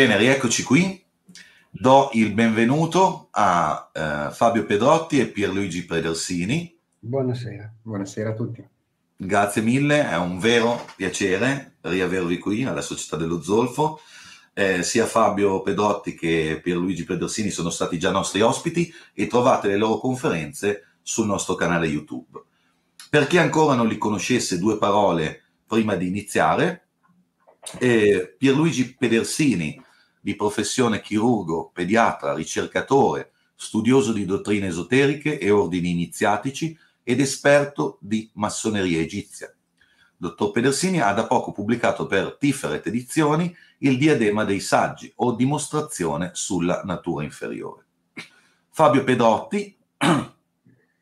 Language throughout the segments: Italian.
Bene, rieccoci qui. Do il benvenuto a eh, Fabio Pedrotti e Pierluigi Predersini. Buonasera. Buonasera a tutti. Grazie mille, è un vero piacere riavervi qui alla Società dello Zolfo. Eh, sia Fabio Pedrotti che Pierluigi Predersini sono stati già nostri ospiti e trovate le loro conferenze sul nostro canale YouTube. Per chi ancora non li conoscesse, due parole prima di iniziare. Eh, Pierluigi Pedersini, di professione chirurgo, pediatra, ricercatore, studioso di dottrine esoteriche e ordini iniziatici ed esperto di massoneria egizia. Dottor Pedersini ha da poco pubblicato per Tiferet Edizioni il Diadema dei Saggi o dimostrazione sulla natura inferiore. Fabio Pedrotti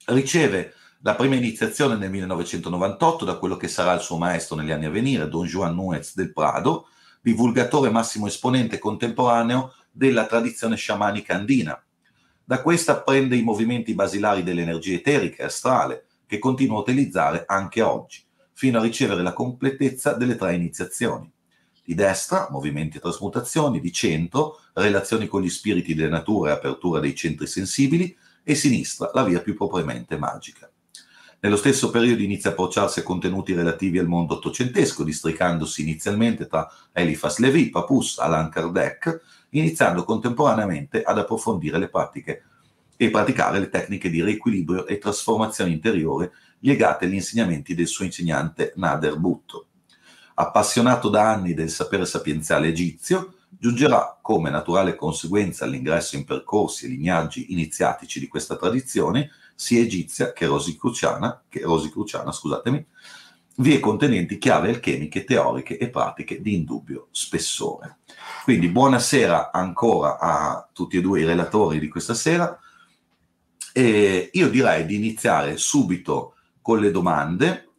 riceve la prima iniziazione nel 1998 da quello che sarà il suo maestro negli anni a venire, Don Juan Nuez del Prado, divulgatore massimo esponente contemporaneo della tradizione sciamanica andina. Da questa prende i movimenti basilari dell'energia eterica e astrale, che continua a utilizzare anche oggi, fino a ricevere la completezza delle tre iniziazioni. Di destra, movimenti e trasmutazioni, di centro, relazioni con gli spiriti delle nature e apertura dei centri sensibili, e sinistra, la via più propriamente magica. Nello stesso periodo inizia a approcciarsi a contenuti relativi al mondo ottocentesco, districandosi inizialmente tra Eliphas Levi, Papus, Allan Kardec, iniziando contemporaneamente ad approfondire le pratiche e praticare le tecniche di riequilibrio e trasformazione interiore legate agli insegnamenti del suo insegnante Nader Bhutto. Appassionato da anni del sapere sapienziale egizio, giungerà come naturale conseguenza all'ingresso in percorsi e lignaggi iniziatici di questa tradizione sia egizia che rosicruciana, che rosicruciana scusatemi, vie contenenti chiavi alchemiche, teoriche e pratiche di indubbio spessore. Quindi buonasera ancora a tutti e due i relatori di questa sera. E io direi di iniziare subito con le domande.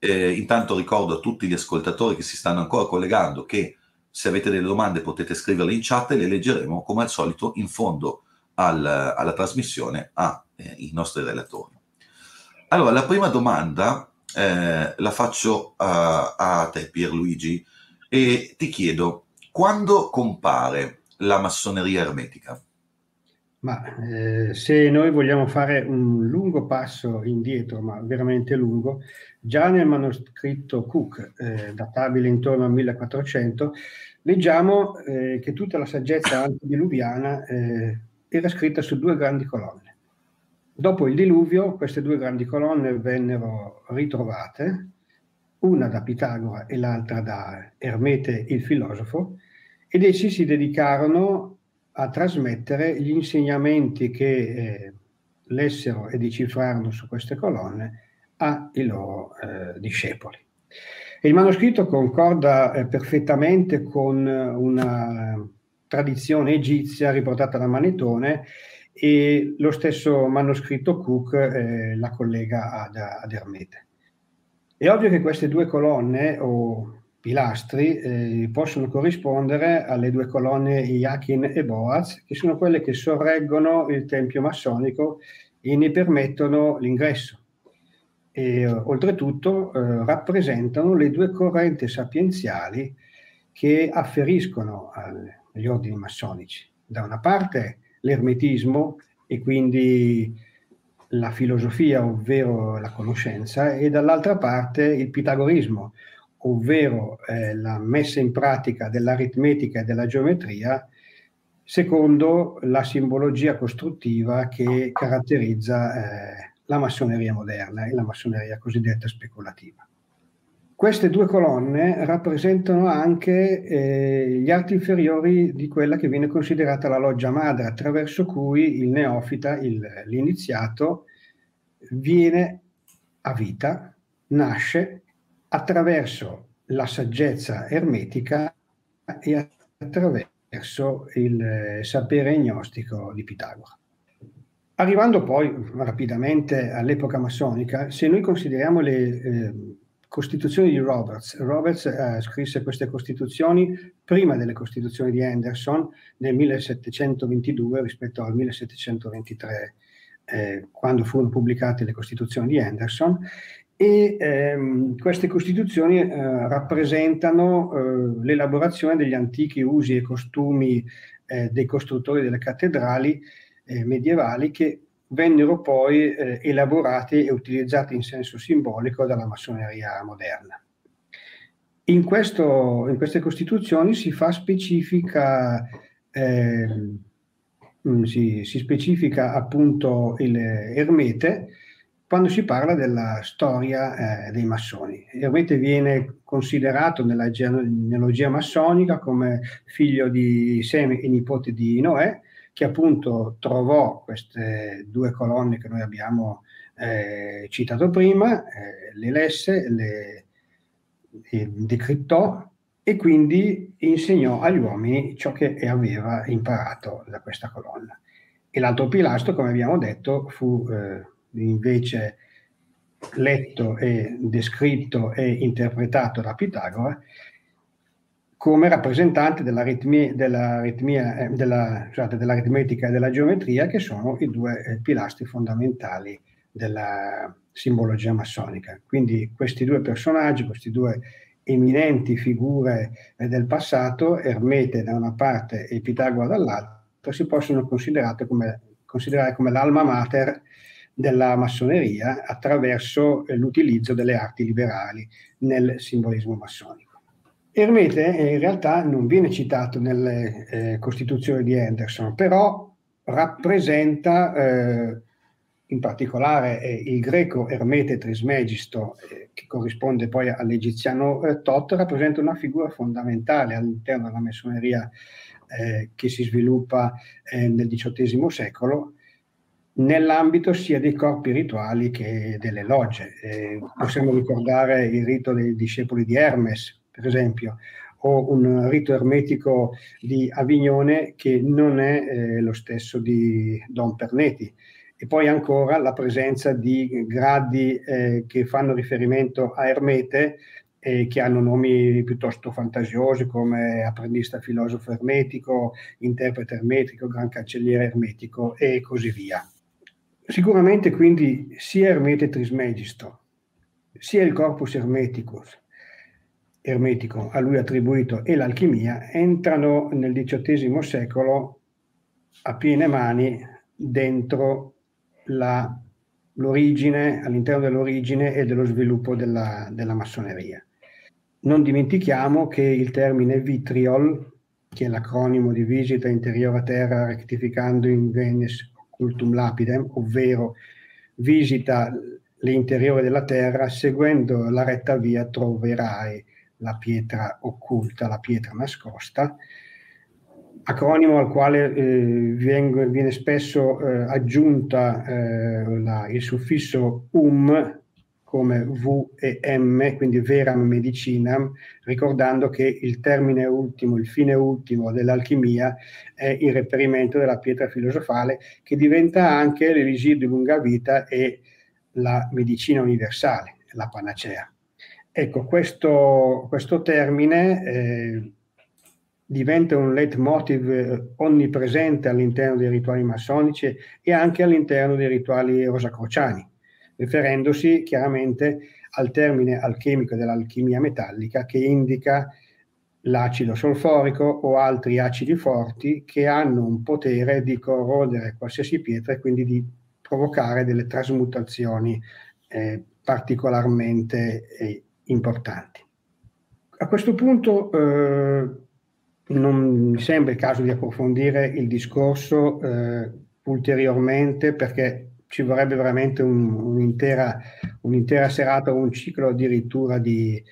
Eh, intanto ricordo a tutti gli ascoltatori che si stanno ancora collegando che se avete delle domande potete scriverle in chat e le leggeremo come al solito in fondo al, alla trasmissione ai eh, nostri relatori. Allora, la prima domanda eh, la faccio a, a te Pierluigi e ti chiedo, quando compare la massoneria ermetica? Ma eh, se noi vogliamo fare un lungo passo indietro, ma veramente lungo, già nel manoscritto Cook, eh, databile intorno al 1400, leggiamo eh, che tutta la saggezza antediluviana eh, era scritta su due grandi colonne. Dopo il diluvio, queste due grandi colonne vennero ritrovate, una da Pitagora e l'altra da Ermete il filosofo, ed essi si dedicarono a trasmettere gli insegnamenti che eh, lessero e decifrarono su queste colonne ai loro eh, discepoli. il manoscritto concorda eh, perfettamente con una tradizione egizia riportata da Manetone e lo stesso manoscritto Cook eh, la collega ad, ad, Ermete. È ovvio che queste due colonne o pilastri eh, possono corrispondere alle due colonne Iakin e Boaz, che sono quelle che sorreggono il tempio massonico e ne permettono l'ingresso. E oltretutto eh, rappresentano le due correnti sapienziali che afferiscono al, agli ordini massonici. Da una parte l'ermetismo e quindi la filosofia, ovvero la conoscenza, e dall'altra parte il pitagorismo, ovvero eh, la messa in pratica dell'aritmetica e della geometria secondo la simbologia costruttiva che caratterizza eh, la massoneria moderna e la massoneria cosiddetta speculativa. Queste due colonne rappresentano anche eh, gli arti inferiori di quella che viene considerata la loggia madre, attraverso cui il neofita, il, l'iniziato, viene a vita, nasce attraverso la saggezza ermetica e attraverso il eh, sapere gnostico di Pitagora. Arrivando poi rapidamente all'epoca massonica, se noi consideriamo le eh, costituzioni di Roberts, Roberts eh, scrisse queste costituzioni prima delle costituzioni di Anderson nel 1722 rispetto al 1723 eh, quando furono pubblicate le costituzioni di Anderson e ehm, queste costituzioni eh, rappresentano eh, l'elaborazione degli antichi usi e costumi eh, dei costruttori delle cattedrali eh, medievali che vennero poi eh, elaborati e utilizzati in senso simbolico dalla massoneria moderna. In, questo, in queste costituzioni si fa specifica, ehm, si, si specifica appunto il ermete, quando si parla della storia eh, dei massoni. Ermete viene considerato nella genealogia massonica come figlio di Seme e nipote di Noè, che appunto trovò queste due colonne che noi abbiamo eh, citato prima, eh, le lesse, le, le decrittò e quindi insegnò agli uomini ciò che aveva imparato da questa colonna. E l'altro pilastro, come abbiamo detto, fu eh, invece letto e descritto e interpretato da Pitagora come rappresentante dell'aritmia, dell'aritmia, eh, della, scusate, dell'aritmetica e della geometria, che sono i due eh, pilastri fondamentali della simbologia massonica. Quindi questi due personaggi, questi due eminenti figure eh, del passato, Ermete da una parte e Pitagora dall'altra, si possono come, considerare come l'alma mater della massoneria attraverso l'utilizzo delle arti liberali nel simbolismo massonico. Ermete in realtà non viene citato nelle eh, costituzioni di Anderson, però rappresenta eh, in particolare eh, il greco Ermete Trismegisto, eh, che corrisponde poi all'egiziano eh, Tot, rappresenta una figura fondamentale all'interno della massoneria eh, che si sviluppa nel XVIII secolo nell'ambito sia dei corpi rituali che delle logge. Eh, possiamo ricordare il rito dei discepoli di Hermes, per esempio, o un rito ermetico di Avignone che non è eh, lo stesso di Don Perneti. E poi ancora la presenza di gradi eh, che fanno riferimento a Ermete, eh, che hanno nomi piuttosto fantasiosi come apprendista filosofo ermetico, interprete ermetico, gran cancelliere ermetico e così via. Sicuramente quindi sia Ermete Trismegisto, sia il corpus hermeticus, ermetico a lui attribuito e l'alchimia entrano nel XVIII secolo a piene mani dentro la, l'origine, all'interno dell'origine e dello sviluppo della, della massoneria. Non dimentichiamo che il termine vitriol, che è l'acronimo di visita interiore a terra rectificando in Venice cultum lapidem, ovvero visita l'interiore della terra, seguendo la retta via troverai la pietra occulta, la pietra nascosta, acronimo al quale eh, viene, viene, spesso eh, aggiunta eh, la, il suffisso um come V e M, quindi veram medicinam, ricordando che il termine ultimo, il fine ultimo dell'alchimia è il reperimento della pietra filosofale, che diventa anche l'elisir di lunga vita e la medicina universale, la panacea. Ecco, questo, questo termine eh, diventa un leitmotiv eh, onnipresente all'interno dei rituali massonici e anche all'interno dei rituali rosacrociani riferendosi chiaramente al termine alchemico dell'alchimia metallica che indica l'acido solforico o altri acidi forti che hanno un potere di corrodere qualsiasi pietra e quindi di provocare delle trasmutazioni eh, particolarmente eh, importanti. A questo punto eh, non mi sembra il caso di approfondire il discorso eh, ulteriormente perché ci vorrebbe veramente un, un'intera, un'intera, serata o un ciclo addirittura di,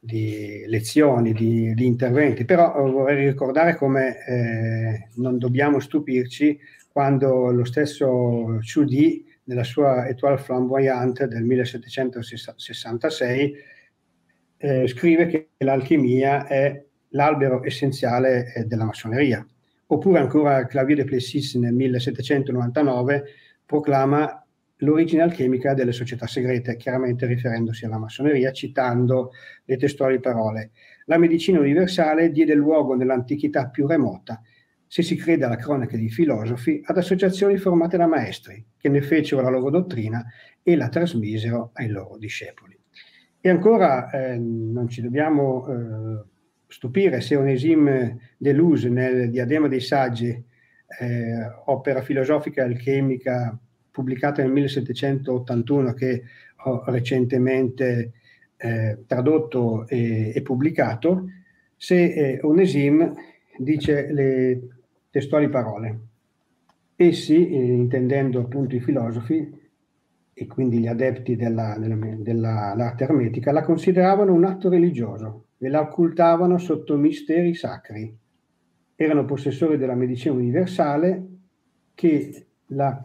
di lezioni, di, di, interventi, però eh, vorrei ricordare come eh, non dobbiamo stupirci quando lo stesso Chudi, nella sua Étoile flamboyante del 1766, eh, scrive che l'alchimia è l'albero essenziale eh, della massoneria. Oppure ancora Clavier de Plessis nel 1799 proclama l'origine alchemica delle società segrete, chiaramente riferendosi alla massoneria, citando le testuali parole. La medicina universale diede luogo nell'antichità più remota se si crede alla cronaca dei filosofi, ad associazioni formate da maestri che ne fecero la loro dottrina e la trasmisero ai loro discepoli. E ancora eh, non ci dobbiamo eh, stupire se Onesime Deleuze nel Diadema dei Saggi, eh, opera filosofica e alchemica pubblicata nel 1781 che ho recentemente eh, tradotto e, e, pubblicato, se eh, Onesime dice le testuali parole. Essi, eh, intendendo appunto i filosofi, e quindi gli adepti dell'arte della, della, ermetica, la consideravano un atto religioso e la occultavano sotto misteri sacri. Erano possessori della medicina universale che la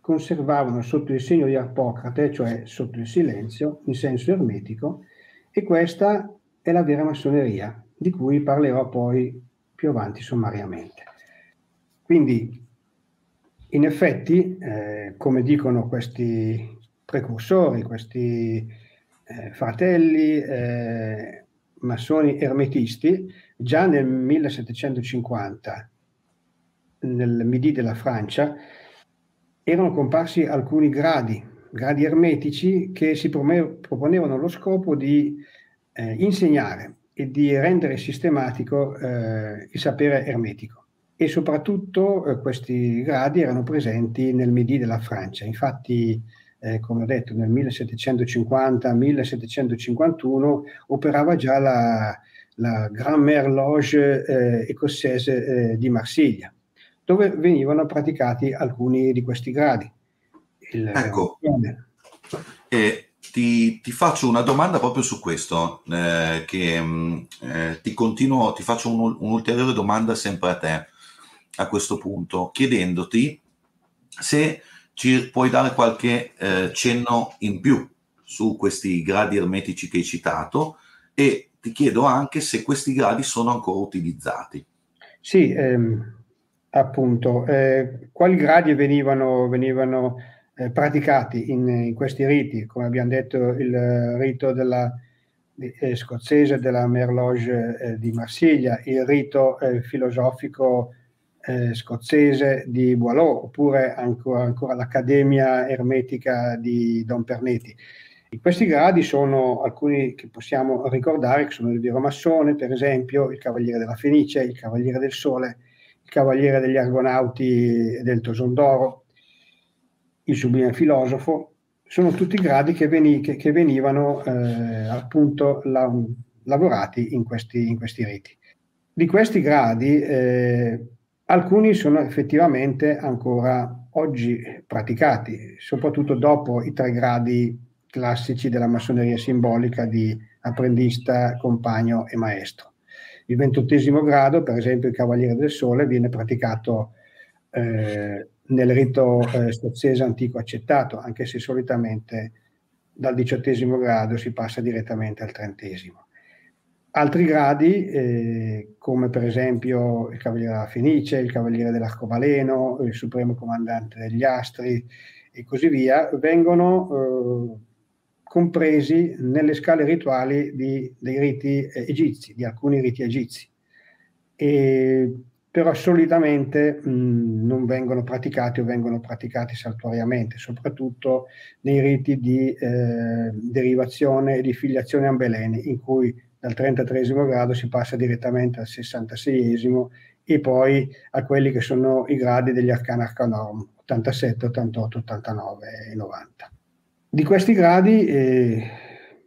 conservavano sotto il segno di Arpocrate, cioè sotto il silenzio, in senso ermetico, e questa è la vera massoneria, di cui parlerò poi più avanti sommariamente. Quindi in effetti, eh, come dicono questi precursori, questi eh, fratelli eh, massoni ermetisti, già nel 1750, nel Midi della Francia, erano comparsi alcuni gradi, gradi ermetici che si proponevano lo scopo di eh, insegnare e di rendere sistematico eh, il sapere ermetico e soprattutto eh, questi gradi erano presenti nel Midi della Francia. Infatti, eh, come ho detto, nel 1750-1751 operava già la, la Grand Mère Loge eh, écossaise eh, di Marsiglia, dove venivano praticati alcuni di questi gradi. Il, ecco, eh, ti, ti, faccio una domanda proprio su questo, eh, che mm, ti continuo, ti faccio un, un'ulteriore domanda sempre a te a questo punto, chiedendoti se ci puoi dare qualche eh, cenno in più su questi gradi ermetici che hai citato e ti chiedo anche se questi gradi sono ancora utilizzati. Sì, ehm, appunto, eh, quali gradi venivano, venivano eh, praticati in, in, questi riti? Come abbiamo detto, il rito della, eh, scozzese della Merloge eh, di Marsiglia, il rito eh, filosofico eh, scozzese di Boileau, oppure ancora, ancora l'Accademia Ermetica di Don Pernetti. In questi gradi sono alcuni che possiamo ricordare, che sono il vero massone, per esempio il Cavaliere della Fenice, il Cavaliere del Sole, il Cavaliere degli Argonauti del Toson d'Oro, il Sublime Filosofo, sono tutti gradi che, veni, che, che venivano eh, appunto la, lavorati in questi, in questi riti. Di questi gradi eh, Alcuni sono effettivamente ancora oggi praticati, soprattutto dopo i tre gradi classici della massoneria simbolica di apprendista, compagno e maestro. Il ventottesimo grado, per esempio il Cavaliere del Sole, viene praticato eh, nel rito eh, scozzese antico accettato, anche se solitamente dal diciottesimo grado si passa direttamente al trentesimo. Altri gradi, eh, come per esempio il Cavaliere della Fenice, il Cavaliere dell'Arcobaleno, il Supremo Comandante degli Astri e così via, vengono eh, compresi nelle scale rituali di, dei riti eh, egizi, di alcuni riti egizi. E, però solitamente mh, non vengono praticati o vengono praticati saltuariamente, soprattutto nei riti di eh, derivazione e di filiazione ambeleni, in cui dal 33 grado si passa direttamente al 66 e poi a quelli che sono i gradi degli arcani arcanorum 87, 88, 89 e 90. Di questi gradi eh,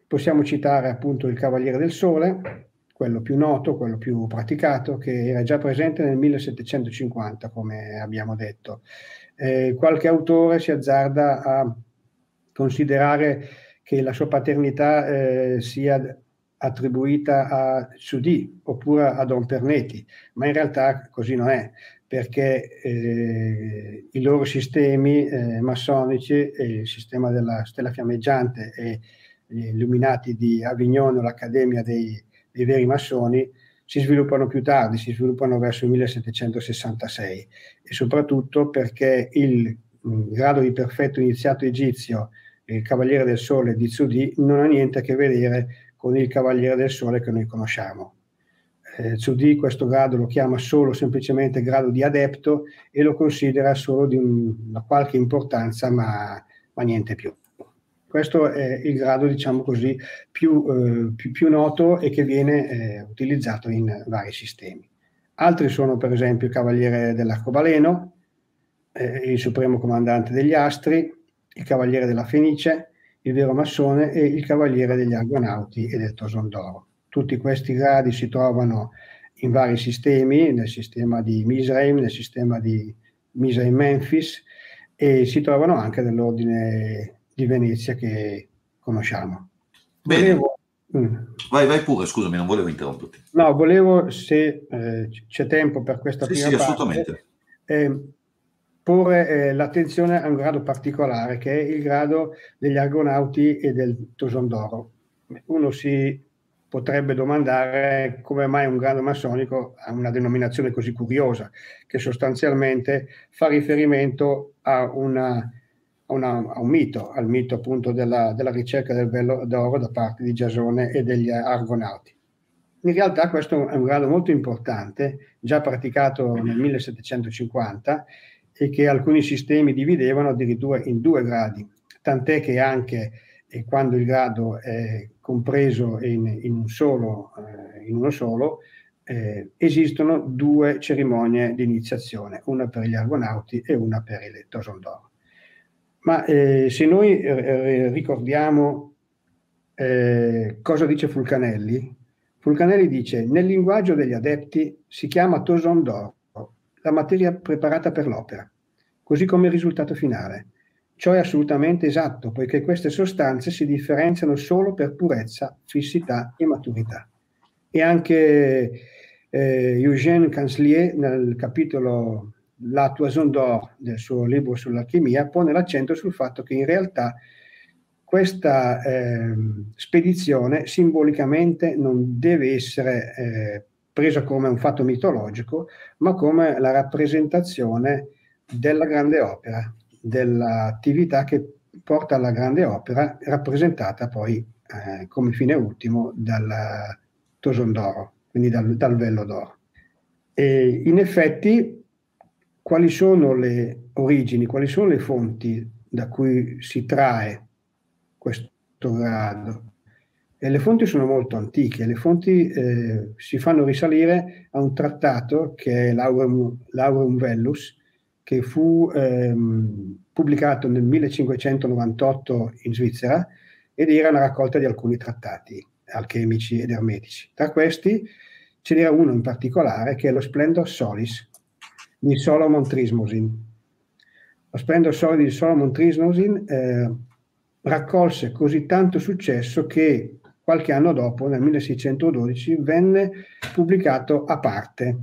possiamo citare appunto il Cavaliere del Sole, quello più noto, quello più praticato, che era già presente nel 1750, come abbiamo detto. Eh, qualche autore si azzarda a considerare che la sua paternità eh, sia attribuita a Sudì oppure a Don Pernetti, ma in realtà così non è, perché eh, i loro sistemi eh, massonici, il sistema della stella fiammeggiante e gli illuminati di Avignone, l'Accademia dei, dei veri massoni, si sviluppano più tardi, si sviluppano verso il 1766 e soprattutto perché il mh, grado di perfetto iniziato egizio, il Cavaliere del Sole di Zudi, non ha niente a che vedere con il Cavaliere del Sole che noi conosciamo. eh, Zudi questo grado lo chiama solo semplicemente grado di adepto e lo considera solo di una qualche importanza, ma, ma niente più. Questo è il grado, diciamo così, più, eh, più, più noto e che viene eh, utilizzato in vari sistemi. Altri sono per esempio il Cavaliere dell'Arcobaleno, eh, il Supremo Comandante degli Astri, il Cavaliere della Fenice, il Vero Massone e il Cavaliere degli Argonauti e del Toson d'Oro. Tutti questi gradi si trovano in vari sistemi, nel sistema di Misraim, nel sistema di Misraim Memphis e si trovano anche nell'ordine di Venezia che conosciamo. Bene. Volevo, mm. vai, vai pure, scusami, non volevo interromperti. No, volevo, se eh, c'è tempo per questa sì, prima sì, parte, assolutamente. Eh, porre eh, l'attenzione a un grado particolare, che è il grado degli argonauti e del Toson d'Oro. Uno si potrebbe domandare come mai un grado massonico ha una denominazione così curiosa, che sostanzialmente fa riferimento a una a, una, a un mito, al mito appunto della, della ricerca del velo d'oro da parte di Giasone e degli Argonauti. In realtà questo è un grado molto importante, già praticato nel 1750 e che alcuni sistemi dividevano addirittura in due gradi, tant'è che anche eh, quando il grado è compreso in, in, un solo, eh, in uno solo, eh, esistono due cerimonie di iniziazione, una per gli argonauti e una per il Tosondoro. Ma eh, se noi eh, eh, ricordiamo cosa dice Fulcanelli, Fulcanelli dice nel linguaggio degli adepti si chiama toson d'oro, la materia preparata per l'opera, così come il risultato finale. Ciò è assolutamente esatto, poiché queste sostanze si differenziano solo per purezza, fissità e maturità. E anche eh, Eugène Canslier nel capitolo la Toison d'Or del suo libro sull'alchimia pone l'accento sul fatto che in realtà questa eh, spedizione simbolicamente non deve essere eh, presa come un fatto mitologico, ma come la rappresentazione della grande opera, dell'attività che porta alla grande opera, rappresentata poi eh, come fine ultimo dal Toson d'Oro, quindi dal, dal vello d'oro. E in effetti quali sono le origini, quali sono le fonti da cui si trae questo grado. E le fonti sono molto antiche, le fonti eh, si fanno risalire a un trattato che è l'Aureum, l'Aureum Vellus, che fu ehm, pubblicato nel 1598 in Svizzera ed era una raccolta di alcuni trattati alchemici ed ermetici. Tra questi ce n'era uno in particolare che è lo Splendor Solis, di Solomon Trismosin. Lo splendor solo di Solomon Trismosin eh, raccolse così tanto successo che qualche anno dopo, nel 1612, venne pubblicato a parte,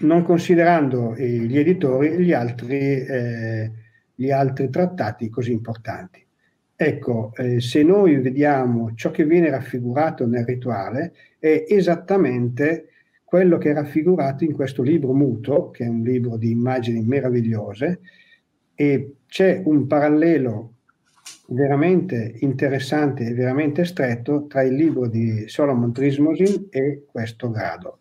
non considerando gli editori gli altri, eh, gli altri trattati così importanti. Ecco, eh, se noi vediamo ciò che viene raffigurato nel rituale, è esattamente quello che è raffigurato in questo libro muto, che è un libro di immagini meravigliose, e c'è un parallelo veramente interessante e veramente stretto tra il libro di Solomon Trismosin e questo grado.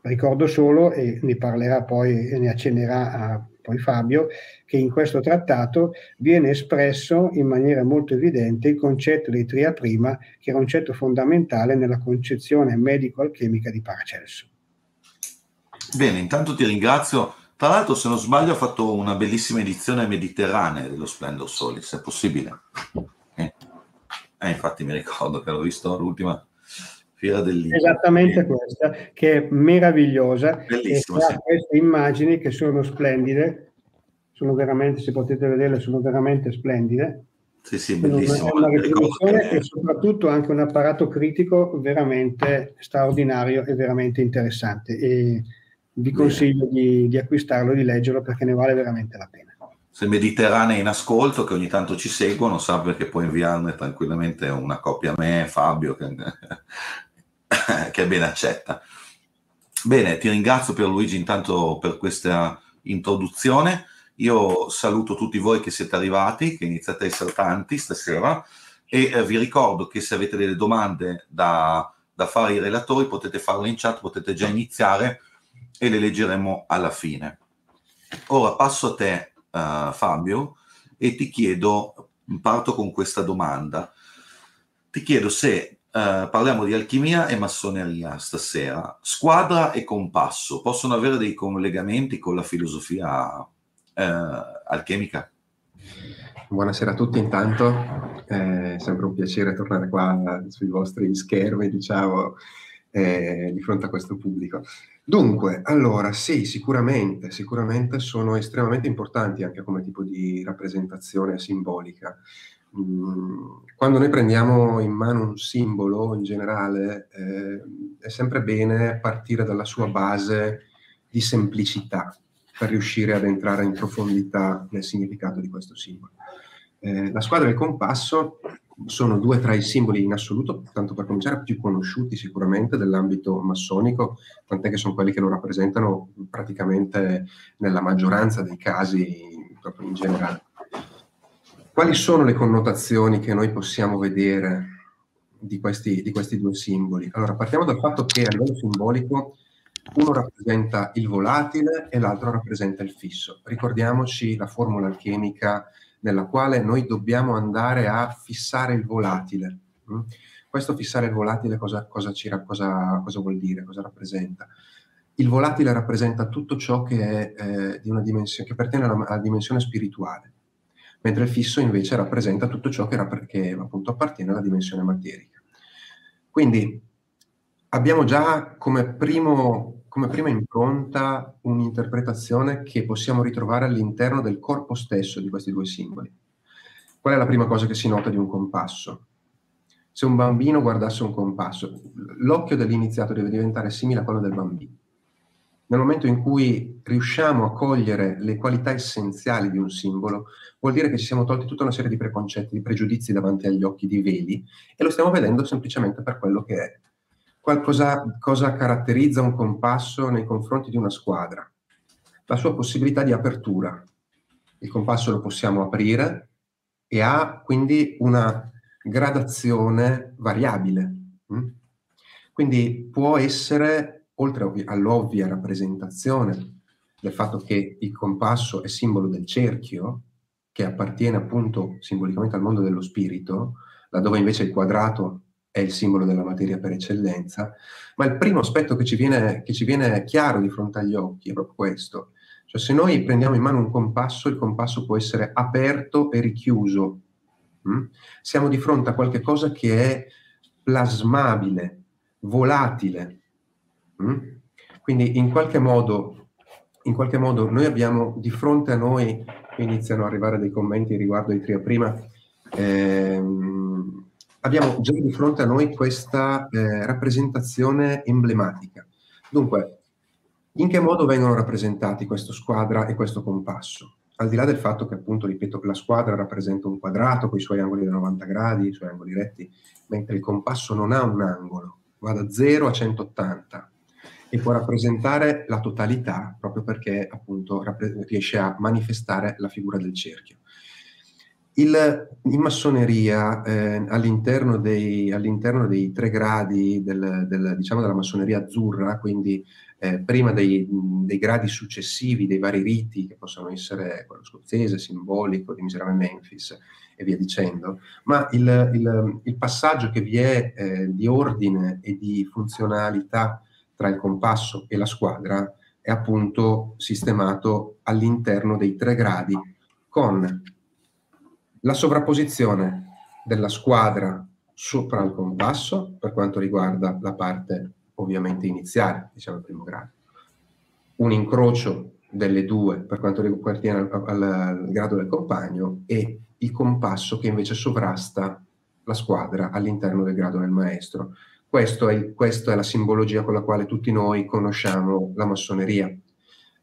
Ricordo solo, e ne parlerà poi e ne accennerà poi Fabio, che in questo trattato viene espresso in maniera molto evidente il concetto di tria prima, che è un concetto fondamentale nella concezione medico-alchemica di Paracelso. Bene, intanto ti ringrazio. Tra l'altro, se non sbaglio, ha fatto una bellissima edizione mediterranea dello Splendor Solis, è possibile? Eh. eh infatti mi ricordo che l'ho visto l'ultima fiera del libro. Esattamente questa, che è meravigliosa. Bellissima, sì. queste immagini che sono splendide, sono veramente, se potete vederle, sono veramente splendide. Sì, sì, bellissimo. Una, una che... e soprattutto anche un apparato critico veramente straordinario e veramente interessante. E vi consiglio di, di acquistarlo, di leggerlo perché ne vale veramente la pena. Se Mediterranea è in ascolto, che ogni tanto ci seguono, sa che può inviarne tranquillamente una copia a me, Fabio, che, che ben accetta. Bene, ti ringrazio per Luigi intanto per questa introduzione. Io saluto tutti voi che siete arrivati, che iniziate a essere tanti stasera e eh, vi ricordo che se avete delle domande da da fare i relatori, potete farlo in chat, potete già iniziare e le leggeremo alla fine. Ora passo a te, uh, Fabio, e ti chiedo, parto con questa domanda, ti chiedo se uh, parliamo di alchimia e massoneria stasera, squadra e compasso possono avere dei collegamenti con la filosofia uh, alchemica? Buonasera a tutti intanto, è sempre un piacere tornare qua sui vostri schermi, diciamo, eh, di fronte a questo pubblico. Dunque, allora, sì, sicuramente, sicuramente sono estremamente importanti anche come tipo di rappresentazione simbolica. Mm, quando noi prendiamo in mano un simbolo in generale, eh, è sempre bene partire dalla sua base di semplicità per riuscire ad entrare in profondità nel significato di questo simbolo. Eh, la squadra il compasso sono due tra i simboli in assoluto, tanto per cominciare, più conosciuti sicuramente dell'ambito massonico, tant'è che sono quelli che lo rappresentano praticamente nella maggioranza dei casi proprio in generale. Quali sono le connotazioni che noi possiamo vedere di questi, di questi due simboli? Allora, partiamo dal fatto che a livello simbolico uno rappresenta il volatile e l'altro rappresenta il fisso. Ricordiamoci la formula alchemica nella quale noi dobbiamo andare a fissare il volatile. Mm? Questo fissare il volatile cosa, cosa, ci, cosa, cosa, vuol dire, cosa rappresenta? Il volatile rappresenta tutto ciò che, è, eh, che appartiene alla, alla, dimensione spirituale, mentre il fisso invece rappresenta tutto ciò che, che appunto appartiene alla dimensione materica. Quindi abbiamo già come primo come prima impronta un'interpretazione che possiamo ritrovare all'interno del corpo stesso di questi due simboli. Qual è la prima cosa che si nota di un compasso? Se un bambino guardasse un compasso, l'occhio dell'iniziato deve diventare simile a quello del bambino. Nel momento in cui riusciamo a cogliere le qualità essenziali di un simbolo, vuol dire che ci siamo tolti tutta una serie di preconcetti, di pregiudizi davanti agli occhi di veli e lo stiamo vedendo semplicemente per quello che è qualcosa, cosa caratterizza un compasso nei confronti di una squadra? La sua possibilità di apertura. Il compasso lo possiamo aprire e ha quindi una gradazione variabile. Mm? Quindi può essere, oltre all'ovvia rappresentazione del fatto che il compasso è simbolo del cerchio, che appartiene appunto simbolicamente al mondo dello spirito, laddove invece il quadrato è il simbolo della materia per eccellenza, ma il primo aspetto che ci viene, che ci viene chiaro di fronte agli occhi è proprio questo. Cioè se noi prendiamo in mano un compasso, il compasso può essere aperto e richiuso. Mm? Siamo di fronte a qualcosa che è plasmabile, volatile. Mm? Quindi in qualche, modo, in qualche modo noi abbiamo di fronte a noi, iniziano ad arrivare dei commenti riguardo ai tria prima, ehm, abbiamo già di fronte a noi questa eh, rappresentazione emblematica. Dunque, in che modo vengono rappresentati questa squadra e questo compasso? Al di là del fatto che, appunto, ripeto, la squadra rappresenta un quadrato con i suoi angoli da 90 gradi, i suoi angoli retti, mentre il compasso non ha un angolo, va da 0 a 180 e può rappresentare la totalità proprio perché appunto riesce a manifestare la figura del cerchio. Il, in massoneria, eh, all'interno, dei, all'interno, dei, tre gradi del, del, diciamo della massoneria azzurra, quindi eh, prima dei, dei, gradi successivi dei vari riti, che possono essere quello scozzese, simbolico, di Miserame Memphis e via dicendo, ma il, il, il passaggio che vi è eh, di ordine e di funzionalità tra il compasso e la squadra è appunto sistemato all'interno dei tre gradi con la sovrapposizione della squadra sopra il compasso per quanto riguarda la parte ovviamente iniziale, diciamo il primo grado, un incrocio delle due per quanto riguarda al, al, al grado del compagno e il compasso che invece sovrasta la squadra all'interno del grado del maestro. È, questa è la simbologia con la quale tutti noi conosciamo la massoneria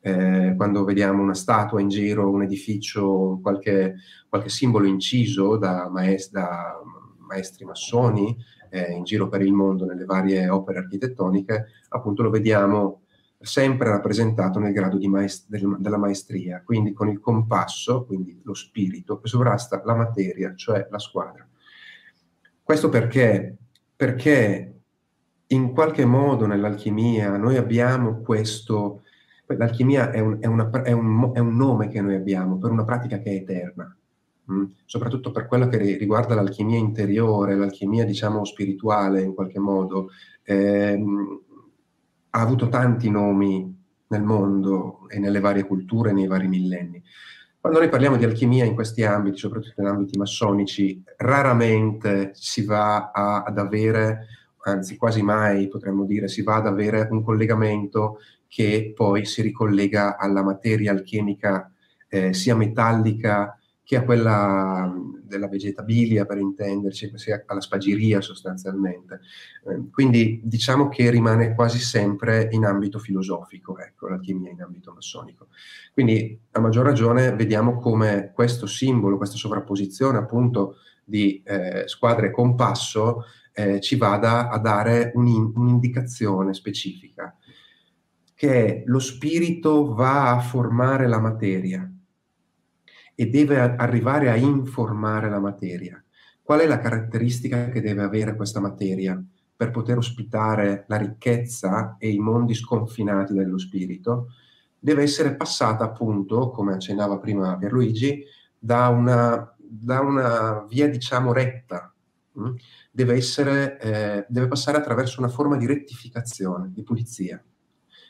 eh, quando vediamo una statua in giro, un edificio, qualche, qualche simbolo inciso da, maest- da maestri massoni eh, in giro per il mondo nelle varie opere architettoniche, appunto lo vediamo sempre rappresentato nel grado maest- del, della maestria, quindi con il compasso, quindi lo spirito, che sovrasta la materia, cioè la squadra. Questo perché? Perché in qualche modo nell'alchimia noi abbiamo questo, l'alchimia è un, è, una, è, un, è un, nome che noi abbiamo per una pratica che è eterna, mh? Mm? soprattutto per quello che riguarda l'alchimia interiore, l'alchimia diciamo spirituale in qualche modo, ehm, ha avuto tanti nomi nel mondo e nelle varie culture nei vari millenni. Quando noi parliamo di alchimia in questi ambiti, soprattutto in ambiti massonici, raramente si va a, ad avere anzi quasi mai potremmo dire, si va ad avere un collegamento che poi si ricollega alla materia alchemica eh, sia metallica che a quella della vegetabilia, per intenderci, sia alla spagiria sostanzialmente. Eh, quindi diciamo che rimane quasi sempre in ambito filosofico, ecco, l'alchimia in ambito massonico. Quindi a maggior ragione vediamo come questo simbolo, questa sovrapposizione appunto di eh, squadre compasso eh, ci vada a dare un, un'indicazione specifica, che lo spirito va a formare la materia e deve arrivare a informare la materia. Qual è la caratteristica che deve avere questa materia per poter ospitare la ricchezza e i mondi sconfinati dello spirito? Deve essere passata appunto, come accennava prima Pierluigi, da una, da una via diciamo retta, mh? Hm? deve, essere, eh, deve passare attraverso una forma di rettificazione, di pulizia.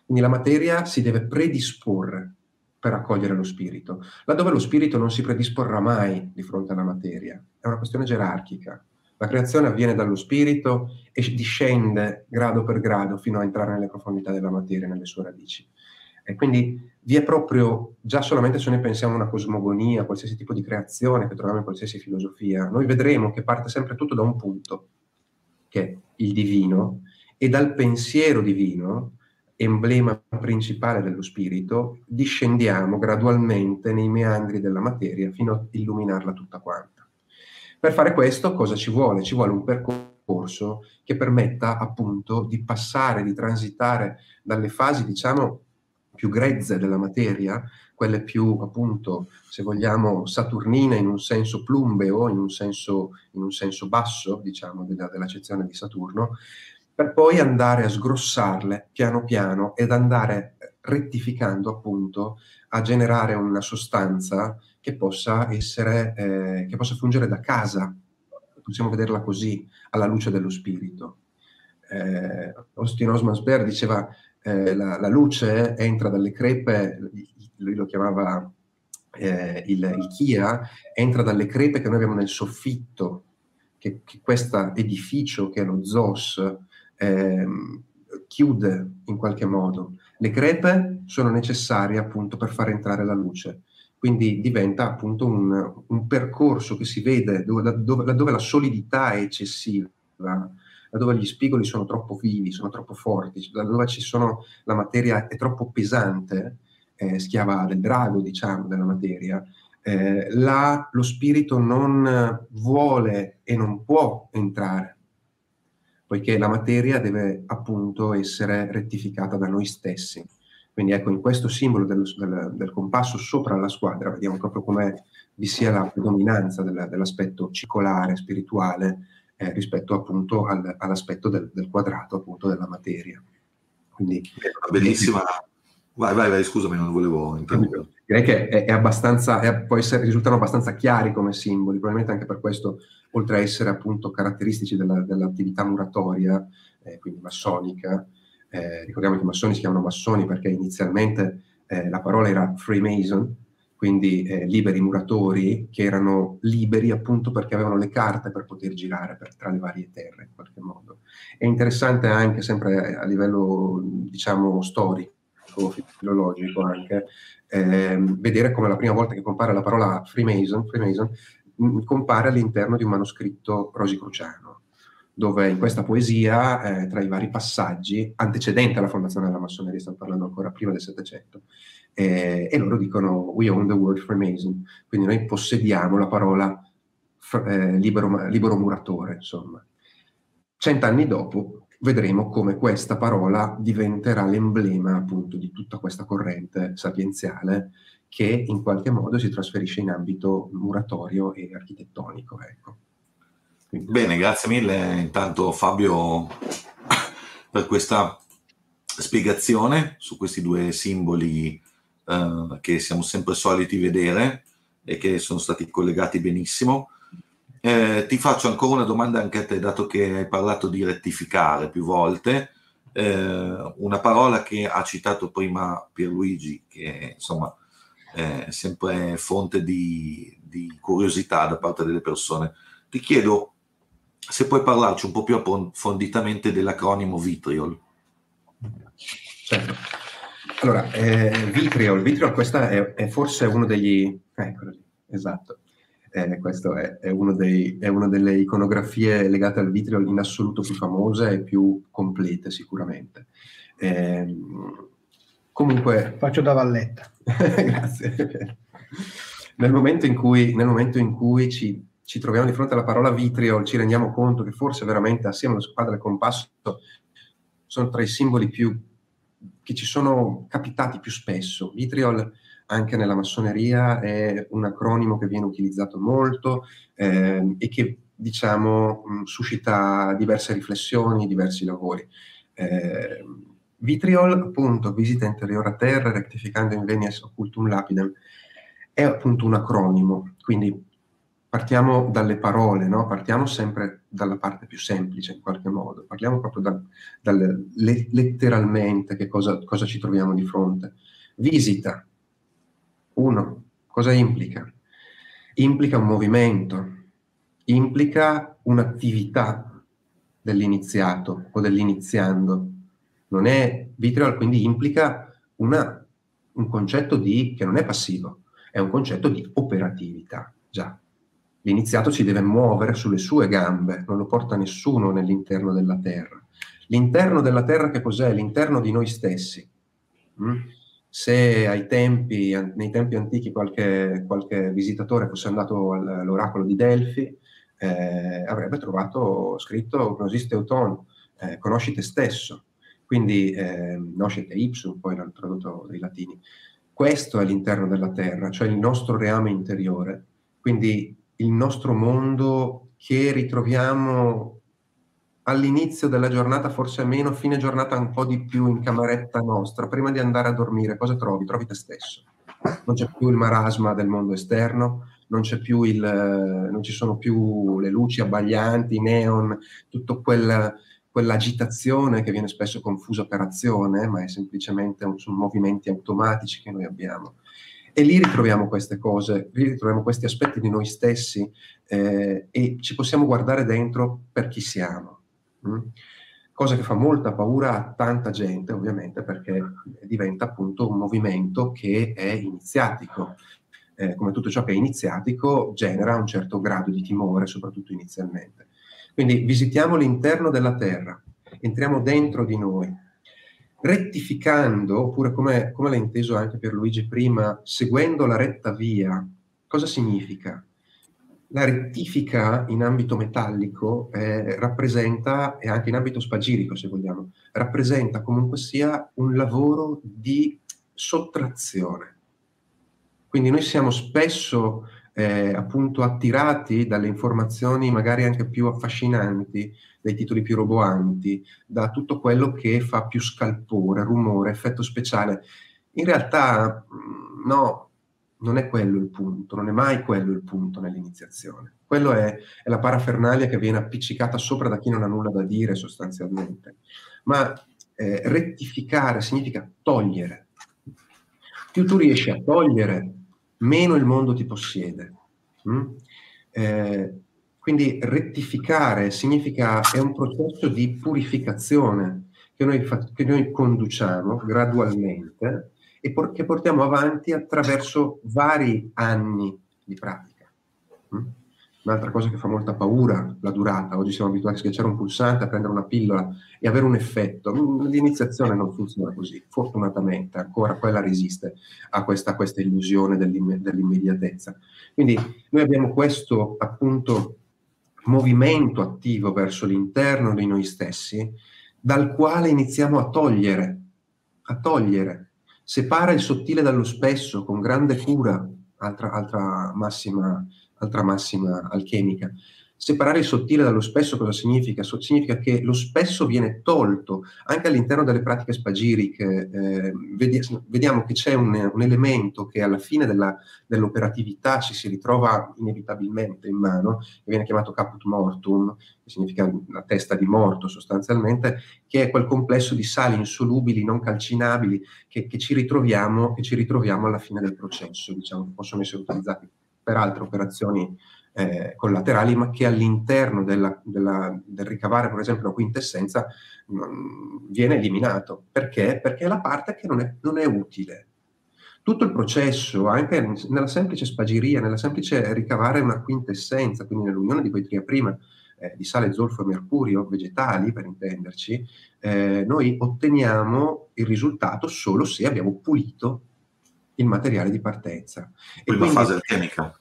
Quindi la materia si deve predisporre per accogliere lo spirito, laddove lo spirito non si predisporrà mai di fronte alla materia. È una questione gerarchica. La creazione avviene dallo spirito e discende grado per grado fino a entrare nelle profondità della materia, nelle sue radici. E quindi vi è proprio, già solamente se noi pensiamo a una cosmogonia, a qualsiasi tipo di creazione che troviamo in qualsiasi filosofia, noi vedremo che parte sempre tutto da un punto, che è il divino, e dal pensiero divino, emblema principale dello spirito, discendiamo gradualmente nei meandri della materia fino a illuminarla tutta quanta. Per fare questo cosa ci vuole? Ci vuole un percorso che permetta appunto di passare, di transitare dalle fasi, diciamo, più grezze della materia, quelle più appunto, se vogliamo, saturnine in un senso plumbeo, in un senso, in un senso basso, diciamo, della, dell'accezione di Saturno, per poi andare a sgrossarle piano piano ed andare rettificando appunto a generare una sostanza che possa essere, eh, che possa fungere da casa, possiamo vederla così, alla luce dello spirito. Eh, Austin Osmansberg diceva eh, la, la, luce entra dalle crepe, lui lo chiamava eh, il, il, Kia, entra dalle crepe che noi abbiamo nel soffitto, che, che questo edificio che è lo ZOS eh, chiude in qualche modo. Le crepe sono necessarie appunto per far entrare la luce, quindi diventa appunto un, un percorso che si vede dove, dove, dove la solidità è eccessiva laddove gli spigoli sono troppo vivi, sono troppo forti, laddove ci sono, la materia è troppo pesante, eh, schiava del drago, diciamo, della materia, eh, là lo spirito non vuole e non può entrare, poiché la materia deve appunto essere rettificata da noi stessi. Quindi ecco, in questo simbolo del, del, del compasso sopra la squadra vediamo proprio come vi sia la predominanza del, dell'aspetto circolare, spirituale, eh, rispetto appunto al, all'aspetto del, del, quadrato appunto della materia. Quindi, una bellissima... Vai, vai, vai, scusami, non volevo interrompere. Direi che è, è abbastanza, è, essere, risultano abbastanza chiari come simboli, probabilmente anche per questo, oltre a essere appunto caratteristici della, dell'attività muratoria, eh, quindi massonica, eh, ricordiamo che i massoni si chiamano massoni perché inizialmente eh, la parola era Freemason, quindi eh, liberi muratori che erano liberi appunto perché avevano le carte per poter girare per, tra le varie terre in qualche modo. È interessante anche sempre a livello diciamo storico, filologico anche, eh, vedere come la prima volta che compare la parola Freemason, Freemason mh, mm, compare all'interno di un manoscritto rosicruciano dove in questa poesia, eh, tra i vari passaggi, antecedente alla fondazione della massoneria, stiamo parlando ancora prima del Settecento, eh, e loro dicono we own the word Freemason, quindi noi possediamo la parola eh, libero, libero muratore, insomma. Cent'anni dopo vedremo come questa parola diventerà l'emblema appunto di tutta questa corrente sapienziale che in qualche modo si trasferisce in ambito muratorio e architettonico. Ecco. Bene, grazie mille. Intanto Fabio per questa spiegazione su questi due simboli eh, che siamo sempre soliti vedere e che sono stati collegati benissimo. Eh, ti faccio ancora una domanda anche a te, dato che hai parlato di rettificare più volte. Eh, una parola che ha citato prima Pierluigi, che insomma è sempre fonte di, di curiosità da parte delle persone. Ti chiedo se puoi parlarci un po' più approfonditamente dell'acronimo Vitriol. Certo. Allora, eh, Vitriol, Vitriol questa è, è, forse uno degli... Eccolo lì, esatto. Eh, questo è, è, uno dei, è, una delle iconografie legate al Vitriol in assoluto più famose e più complete sicuramente. Eh, comunque... Faccio da valletta. Grazie. Nel momento in cui, nel momento in cui ci, ci, troviamo di fronte alla parola vitriol, ci rendiamo conto che forse veramente assieme alla squadra del compasso sono tra i simboli più che ci sono capitati più spesso. Vitriol anche nella massoneria è un acronimo che viene utilizzato molto eh, e che diciamo mh, suscita diverse riflessioni, diversi lavori. Eh, vitriol, appunto, visita interiore a terra, rectificando in venies occultum lapidem, è appunto un acronimo, quindi partiamo dalle parole, no? partiamo sempre dalla parte più semplice in qualche modo, parliamo proprio da, dal, le, letteralmente che cosa, cosa ci troviamo di fronte. Visita, uno, cosa implica? Implica un movimento, implica un'attività dell'iniziato o dell'iniziando. Non è vitriol, quindi implica una, un concetto di, che non è passivo, è un concetto di operatività, già L'iniziato si deve muovere sulle sue gambe, non lo porta nessuno nell'interno della terra. L'interno della terra che cos'è? L'interno di noi stessi. Mm? Se tempi, nei tempi antichi qualche, qualche visitatore fosse andato all'oracolo di Delfi, eh, avrebbe trovato scritto Gnosis Teuton, eh, conosci te stesso. Quindi eh, noscete ipsum, poi l'hanno tradotto dai latini. Questo è l'interno della terra, cioè il nostro reame interiore. Quindi il nostro mondo che ritroviamo all'inizio della giornata, forse meno, fine giornata un po' di più in cameretta nostra, prima di andare a dormire, cosa trovi? Trovi te stesso. Non c'è più il marasma del mondo esterno, non, il, non ci sono più le luci abbaglianti, i neon, tutta quel, quell'agitazione che viene spesso confusa per azione, ma è semplicemente un, sono movimenti automatici che noi abbiamo. E lì ritroviamo queste cose, lì ritroviamo questi aspetti di noi stessi eh, e ci possiamo guardare dentro per chi siamo. Mm? Cosa che fa molta paura a tanta gente, ovviamente, perché diventa appunto un movimento che è iniziatico. Eh, come tutto ciò che è iniziatico genera un certo grado di timore, soprattutto inizialmente. Quindi visitiamo l'interno della Terra, entriamo dentro di noi, rettificando, oppure come, come l'ha inteso anche per Luigi prima, seguendo la retta via, cosa significa? La rettifica in ambito metallico eh, rappresenta, e anche in ambito spagirico se vogliamo, rappresenta comunque sia un lavoro di sottrazione. Quindi noi siamo spesso eh, appunto attirati dalle informazioni magari anche più affascinanti, dai titoli più roboanti, da tutto quello che fa più scalpore, rumore, effetto speciale. In realtà mm, no, non è quello il punto, non è mai quello il punto nell'iniziazione. Quello è, è la parafernalia che viene appiccicata sopra da chi non ha nulla da dire sostanzialmente. Ma eh, rettificare significa togliere. Più tu riesci a togliere, meno il mondo ti possiede. Mm? Eh, quindi rettificare significa, è un processo di purificazione che noi, che noi conduciamo gradualmente e por- che portiamo avanti attraverso vari anni di pratica. Mm? Un'altra cosa che fa molta paura, la durata. Oggi siamo abituati a schiacciare un pulsante, a prendere una pillola e avere un effetto. Mm, l'iniziazione non funziona così, fortunatamente, ancora quella resiste a questa, questa illusione dell'imm- dell'immediatezza. Quindi noi abbiamo questo appunto movimento attivo verso l'interno di noi stessi, dal quale iniziamo a togliere, a togliere. Separa il sottile dallo spesso con grande cura, altra, altra, massima, altra massima alchemica. Separare il sottile dallo spesso cosa significa? So, significa che lo spesso viene tolto anche all'interno delle pratiche spagiriche. Eh, vedi, vediamo che c'è un, un, elemento che alla fine della, dell'operatività ci si ritrova inevitabilmente in mano, che viene chiamato caput mortum, che significa la testa di morto sostanzialmente, che è quel complesso di sali insolubili, non calcinabili, che, che, ci, ritroviamo, che ci ritroviamo alla fine del processo, diciamo, che possono essere utilizzati per altre operazioni eh, collaterali, ma che all'interno della, della, del ricavare, per esempio, la quintessenza mh, viene eliminato. Perché? Perché è la parte che non è, non è utile. Tutto il processo, anche nella semplice spagiria, nella semplice ricavare una quintessenza, quindi nell'unione di quei prima, eh, di sale, zolfo e mercurio, vegetali per intenderci, eh, noi otteniamo il risultato solo se abbiamo pulito il materiale di partenza. Prima quindi, fase alchemica.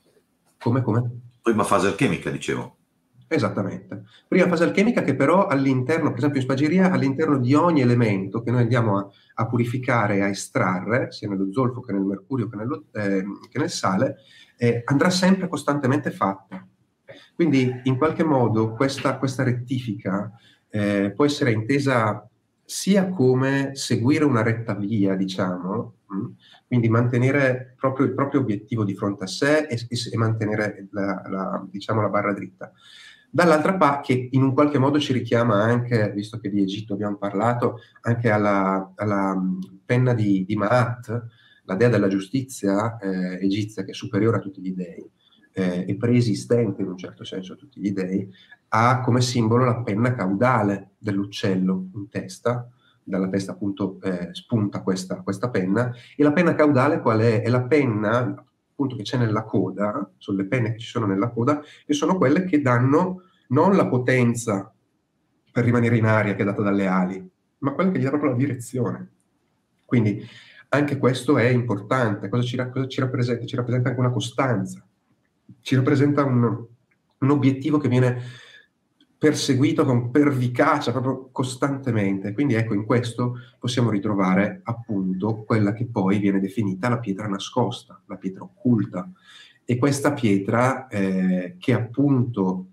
Come, come? Prima fase alchemica, dicevo. Esattamente. Prima fase alchemica che però all'interno, per esempio in spageria, all'interno di ogni elemento che noi andiamo a, a purificare, a estrarre, sia nello zolfo che nel mercurio che, nello, eh, che nel sale, eh, andrà sempre costantemente fatta. Quindi in qualche modo questa, questa rettifica eh, può essere intesa sia come seguire una retta via, diciamo, mm, quindi mantenere proprio il proprio obiettivo di fronte a sé e, e mantenere la, la, diciamo, la barra dritta. Dall'altra parte, che in un qualche modo ci richiama anche, visto che di Egitto abbiamo parlato, anche alla, alla penna di, di, Maat, la dea della giustizia eh, egizia che è superiore a tutti gli dei eh, e preesistente in un certo senso a tutti gli dei, ha come simbolo la penna caudale dell'uccello in testa, dalla testa appunto eh, spunta questa, questa, penna, e la penna caudale qual è? È la penna appunto che c'è nella coda, sono le penne che ci sono nella coda, e sono quelle che danno non la potenza per rimanere in aria che è data dalle ali, ma quelle che gli danno proprio la direzione. Quindi anche questo è importante. Cosa ci, cosa ci rappresenta? Ci rappresenta anche una costanza, ci rappresenta un, un obiettivo che viene perseguito con pervicacia proprio costantemente. Quindi ecco, in questo possiamo ritrovare appunto quella che poi viene definita la pietra nascosta, la pietra occulta. E questa pietra eh, che appunto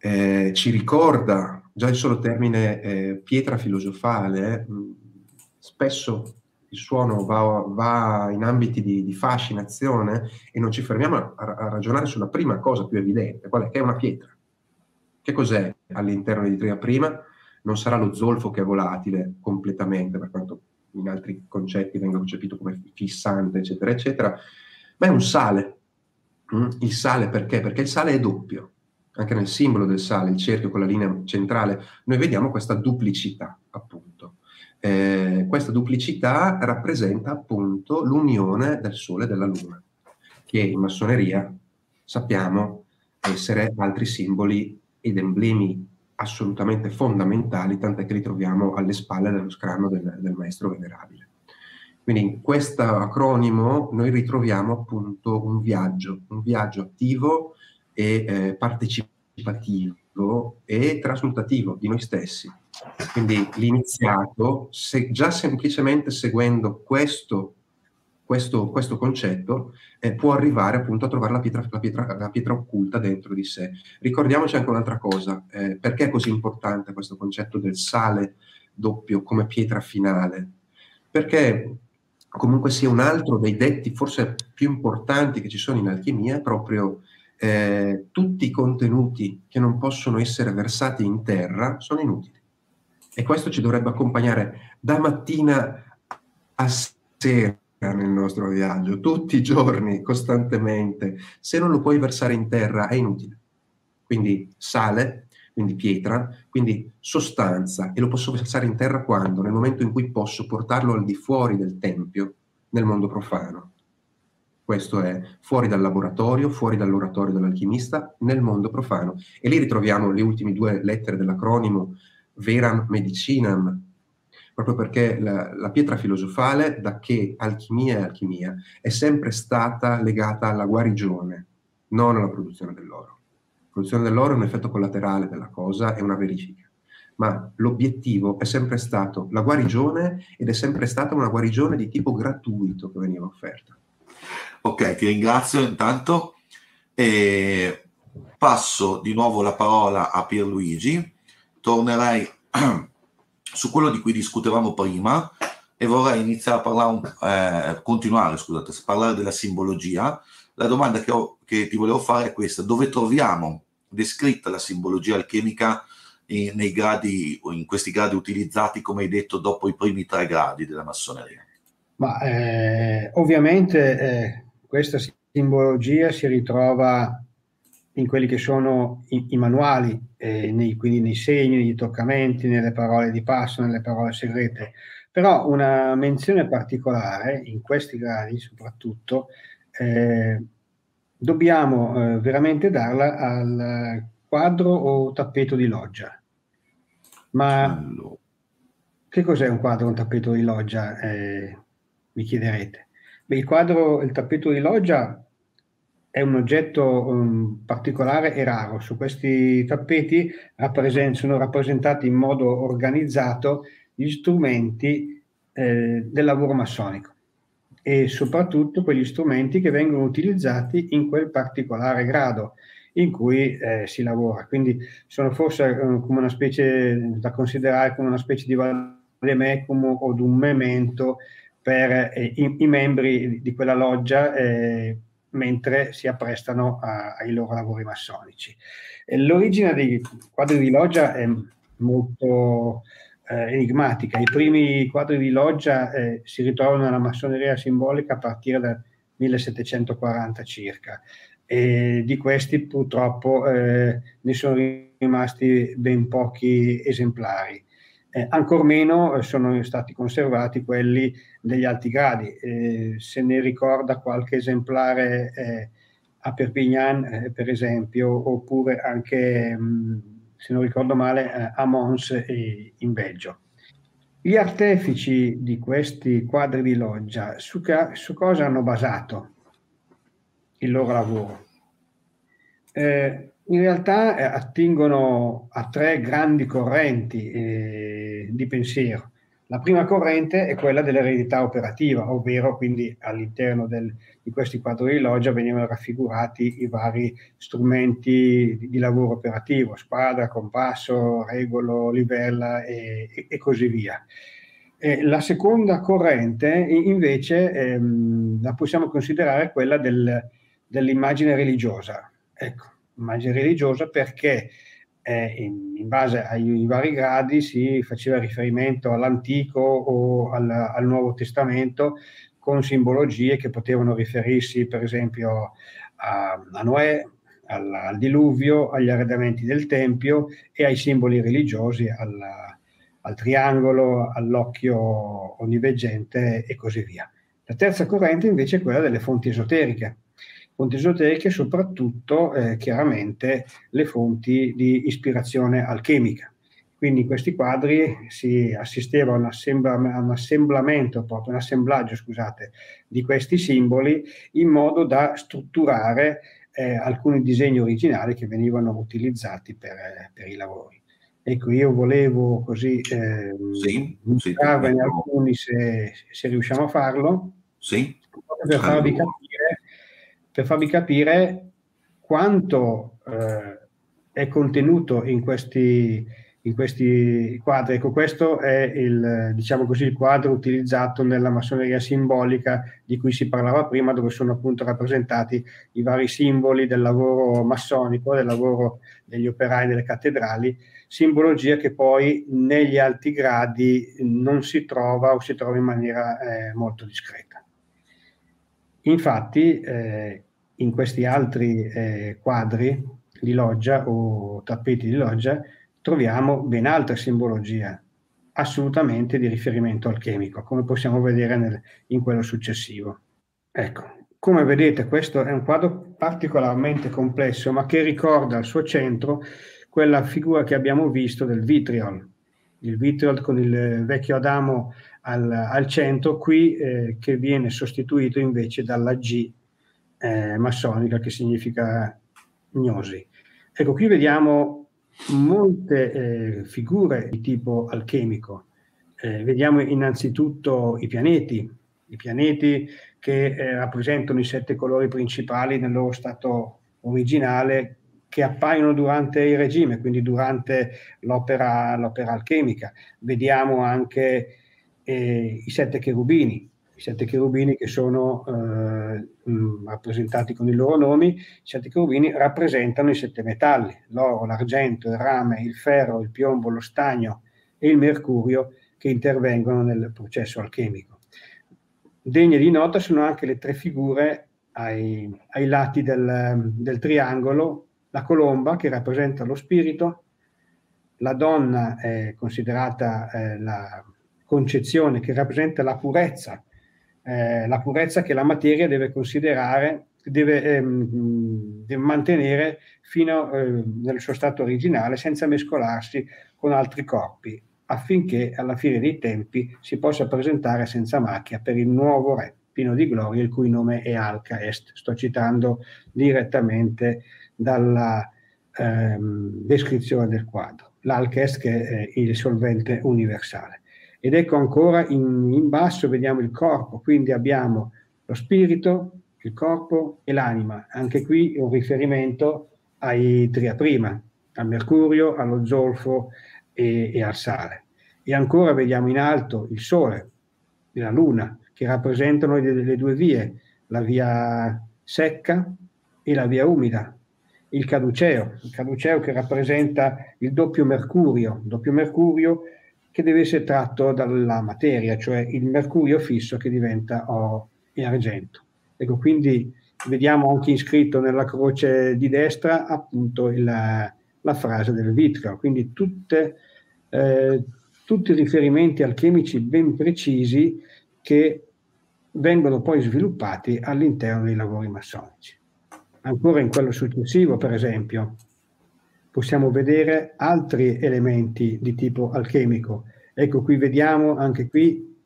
eh, ci ricorda, già il solo termine eh, pietra filosofale, mh, mm, spesso il suono va, va in ambiti di, di, fascinazione e non ci fermiamo a, a ragionare sulla prima cosa più evidente, qual è che è una pietra che cos'è all'interno di Tria Prima? Non sarà lo zolfo che è volatile completamente, per quanto in altri concetti venga concepito come fissante, eccetera, eccetera, ma è un sale. Mm? Il sale perché? Perché il sale è doppio. Anche nel simbolo del sale, il cerchio con la linea centrale, noi vediamo questa duplicità, appunto. Eh, questa duplicità rappresenta appunto l'unione del Sole e della Luna, che in massoneria sappiamo essere altri simboli ed emblemi assolutamente fondamentali, tant'è che li troviamo alle spalle dello scranno del, del maestro venerabile. Quindi in questo acronimo noi ritroviamo appunto un viaggio, un viaggio attivo e eh, partecipativo e trasmutativo di noi stessi. Quindi l'iniziato, se, già semplicemente seguendo questo questo, questo concetto eh, può arrivare appunto a trovare la pietra, la, pietra, la pietra, occulta dentro di sé. Ricordiamoci anche un'altra cosa, eh, perché è così importante questo concetto del sale doppio come pietra finale? Perché comunque sia un altro dei detti forse più importanti che ci sono in alchimia, è proprio eh, tutti i contenuti che non possono essere versati in terra sono inutili. E questo ci dovrebbe accompagnare da mattina a sera nel nostro viaggio, tutti i giorni, costantemente. Se non lo puoi versare in terra è inutile. Quindi sale, quindi pietra, quindi sostanza, e lo posso versare in terra quando? Nel momento in cui posso portarlo al di fuori del tempio, nel mondo profano. Questo è fuori dal laboratorio, fuori dall'oratorio dell'alchimista, nel mondo profano. E lì ritroviamo le ultime due lettere dell'acronimo Veram Medicinam, proprio perché la, la, pietra filosofale, da che alchimia è alchimia, è sempre stata legata alla guarigione, non alla produzione dell'oro. La produzione dell'oro è un effetto collaterale della cosa, è una verifica, ma l'obiettivo è sempre stato la guarigione ed è sempre stata una guarigione di tipo gratuito che veniva offerta. Ok, ti ringrazio intanto. E passo di nuovo la parola a Pierluigi, tornerei su quello di cui discutevamo prima e vorrei iniziare a parlare, eh, continuare scusate, a parlare della simbologia. La domanda che, ho, che, ti volevo fare è questa: dove troviamo descritta la simbologia alchemica in, nei gradi, in questi gradi utilizzati, come hai detto, dopo i primi tre gradi della massoneria? Ma eh, ovviamente eh, questa simbologia si ritrova in quelli che sono i, i manuali, eh, nei, quindi nei segni, nei toccamenti, nelle parole di passo, nelle parole segrete. Però una menzione particolare, in questi gradi soprattutto, eh, dobbiamo eh, veramente darla al quadro o tappeto di loggia. Ma che cos'è un quadro o un tappeto di loggia? Eh, mi chiederete. Beh, il quadro, il tappeto di loggia è un oggetto um, particolare e raro. Su questi tappeti rappresent- sono rappresentati in modo organizzato gli strumenti eh, del lavoro massonico e soprattutto quegli strumenti che vengono utilizzati in quel particolare grado in cui eh, si lavora. Quindi sono forse eh, come una specie da considerare come una specie di vademecum o di un memento per eh, i, i, membri di quella loggia eh, mentre si apprestano a, ai loro lavori massonici. L'origine dei quadri di loggia è molto eh, enigmatica. I primi quadri di loggia eh, si ritrovano nella massoneria simbolica a partire dal 1740 circa. E di questi purtroppo eh, ne sono rimasti ben pochi esemplari. Eh, ancor meno eh, sono stati conservati quelli degli alti gradi. Eh, se ne ricorda qualche esemplare eh, a Perpignan, eh, per esempio, oppure anche, mh, mm, se non ricordo male, eh, a Mons in Belgio. Gli artefici di questi quadri di loggia su, ca- su cosa hanno basato il loro lavoro? In realtà attingono a tre grandi correnti di pensiero. La prima corrente è quella dell'eredità operativa, ovvero quindi all'interno del, di questi quadri di loggia venivano raffigurati i vari strumenti di, di lavoro operativo, squadra, compasso, regolo, livella e, e, e così via. E la seconda corrente invece ehm, la possiamo considerare quella del, dell'immagine religiosa. Ecco, immagine religiosa perché eh, in, in, base ai vari gradi si faceva riferimento all'Antico o al, al, Nuovo Testamento con simbologie che potevano riferirsi per esempio a, a Noè, al, al, diluvio, agli arredamenti del Tempio e ai simboli religiosi, al, al triangolo, all'occhio onniveggente e così via. La terza corrente invece è quella delle fonti esoteriche, fonti esoteriche, soprattutto eh, chiaramente le fonti di ispirazione alchemica. Quindi in questi quadri si assisteva a un, assembla, un assemblamento, proprio un assemblaggio, scusate, di questi simboli in modo da strutturare eh, alcuni disegni originali che venivano utilizzati per, per i lavori. Ecco, io volevo così eh, sì, mostrarvene sì, alcuni se, se, riusciamo a farlo, sì. per farvi capire per farvi capire quanto eh, è contenuto in questi, in questi quadri. Ecco, questo è il, diciamo così, il quadro utilizzato nella massoneria simbolica di cui si parlava prima, dove sono appunto rappresentati i vari simboli del lavoro massonico, del lavoro degli operai delle cattedrali, simbologia che poi negli alti gradi non si trova o si trova in maniera eh, molto discreta. Infatti, eh, in questi altri eh, quadri di loggia o tappeti di loggia troviamo ben altra simbologia, assolutamente di riferimento alchemico, come possiamo vedere nel, in quello successivo. Ecco, come vedete questo è un quadro particolarmente complesso, ma che ricorda al suo centro quella figura che abbiamo visto del vitriol, il vitriol con il vecchio Adamo al, al centro, qui eh, che viene sostituito invece dalla G eh, massonica che significa gnosi. Ecco, qui vediamo molte eh, figure di tipo alchemico. Eh, vediamo innanzitutto i pianeti, i pianeti che eh, rappresentano i sette colori principali nel loro stato originale, che appaiono durante il regime, quindi durante l'opera, l'opera alchemica. Vediamo anche eh, i sette cherubini, i sette cherubini che sono eh, mh, rappresentati con i loro nomi, i sette cherubini rappresentano i sette metalli, l'oro, l'argento, il rame, il ferro, il piombo, lo stagno e il mercurio che intervengono nel processo alchemico. Degne di nota sono anche le tre figure ai, ai lati del, del triangolo, la colomba che rappresenta lo spirito, la donna è considerata eh, la concezione che rappresenta la purezza, eh, la purezza che la materia deve considerare, deve, ehm, deve mantenere fino eh, nel suo stato originale senza mescolarsi con altri corpi, affinché alla fine dei tempi si possa presentare senza macchia per il nuovo re pieno di gloria, il cui nome è Alca Est. Sto citando direttamente dalla ehm, descrizione del quadro. L'Alca Est che è il solvente universale. Ed ecco ancora in, in basso vediamo il corpo, quindi abbiamo lo spirito, il corpo e l'anima. Anche qui un riferimento ai tria prima, al mercurio, allo zolfo e, e al sale. E ancora vediamo in alto il sole, la luna, che rappresentano le, le due vie, la via secca e la via umida. Il caduceo, il caduceo che rappresenta il doppio mercurio, doppio mercurio che deve essere tratto dalla materia, cioè il mercurio fisso che diventa oro e argento. Ecco, quindi vediamo anche iscritto nella croce di destra appunto il, la frase del vitreo, quindi tutte, eh, tutti i riferimenti alchemici ben precisi che vengono poi sviluppati all'interno dei lavori massonici. Ancora in quello successivo, per esempio, possiamo vedere altri elementi di tipo alchemico. Ecco, qui vediamo anche qui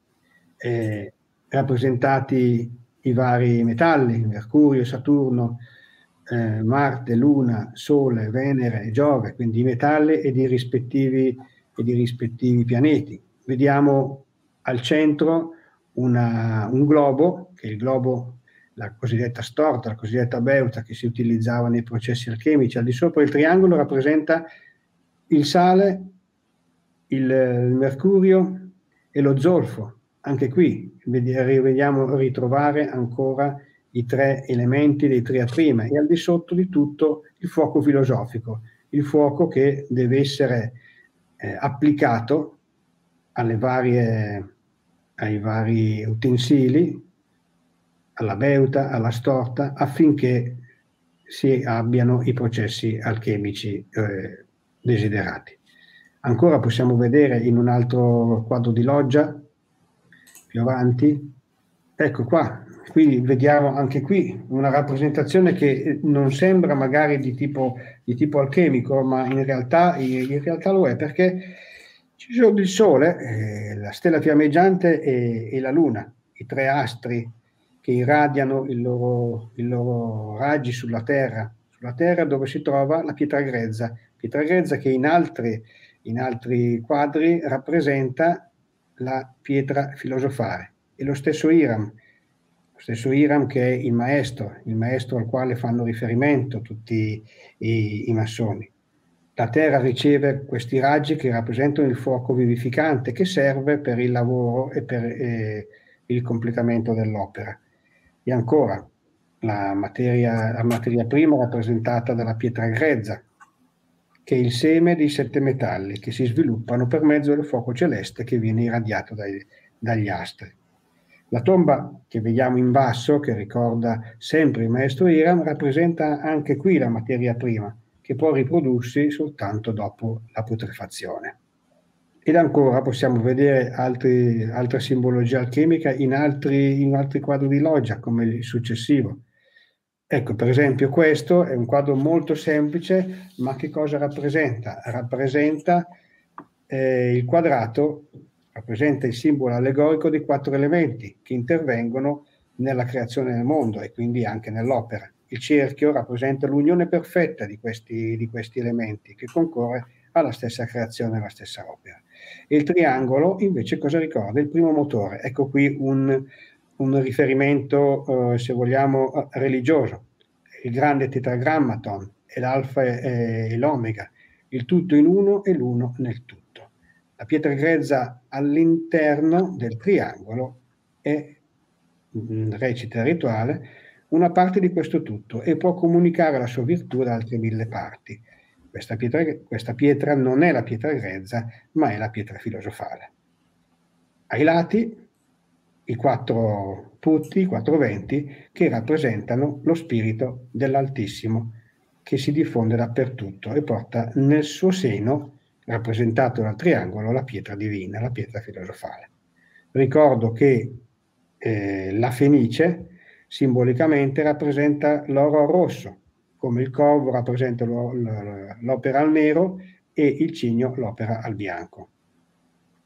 eh, rappresentati i vari metalli, Mercurio, Saturno, eh, Marte, Luna, Sole, Venere e Giove, quindi i metalli ed i rispettivi, rispettivi pianeti. Vediamo al centro una, un globo, che è il globo, la cosiddetta storta, la cosiddetta beuta che si utilizzava nei processi alchemici. Al di sopra il triangolo rappresenta il sale, il, mercurio e lo zolfo. Anche qui vediamo ritrovare ancora i tre elementi dei triaprime e al di sotto di tutto il fuoco filosofico, il fuoco che deve essere eh, applicato varie ai vari utensili, alla beuta, alla storta, affinché si abbiano i processi alchemici eh, desiderati. Ancora possiamo vedere in un altro quadro di loggia, più avanti, ecco qua, quindi vediamo anche qui una rappresentazione che non sembra magari di tipo, di tipo alchemico, ma in realtà, in realtà lo è perché ci sono il Sole, eh, la stella fiammeggiante e, e, la Luna, i tre astri che irradiano i loro, i loro raggi sulla Terra, sulla Terra dove si trova la pietra grezza, pietra grezza che in altri, in altri quadri rappresenta la pietra filosofare. E lo stesso Iram, lo stesso Iram che è il maestro, il maestro al quale fanno riferimento tutti i, i massoni. La Terra riceve questi raggi che rappresentano il fuoco vivificante che serve per il lavoro e per eh, il completamento dell'opera. E ancora, la materia, la materia prima rappresentata dalla pietra grezza, che è il seme dei sette metalli che si sviluppano per mezzo del fuoco celeste che viene irradiato dai, dagli astri. La tomba che vediamo in basso, che ricorda sempre il maestro Iram, rappresenta anche qui la materia prima, che può riprodursi soltanto dopo la putrefazione. Ed ancora possiamo vedere altri, altre simbologie alchemiche in altri, in altri quadri di loggia, come il successivo. Ecco, per esempio, questo è un quadro molto semplice, ma che cosa rappresenta? Rappresenta eh, il quadrato, rappresenta il simbolo allegorico di quattro elementi che intervengono nella creazione del mondo e quindi anche nell'opera. Il cerchio rappresenta l'unione perfetta di questi, di questi elementi che concorre alla stessa creazione, alla stessa opera. E il triangolo invece cosa ricorda? Il primo motore. Ecco qui un, un riferimento, eh, se vogliamo, religioso. Il grande tetragrammaton è l'alfa e l'omega, il tutto in uno e l'uno nel tutto. La pietra grezza all'interno del triangolo è, mm, recita il rituale, una parte di questo tutto e può comunicare la sua virtù ad altre mille parti. Questa pietra, questa pietra non è la pietra grezza, ma è la pietra filosofale. Ai lati i quattro putti, i quattro venti, che rappresentano lo spirito dell'Altissimo che si diffonde dappertutto e porta nel suo seno, rappresentato dal triangolo, la pietra divina, la pietra filosofale. Ricordo che eh, la fenice simbolicamente rappresenta l'oro rosso, come il corvo rappresenta l'opera al nero e il cigno l'opera al bianco.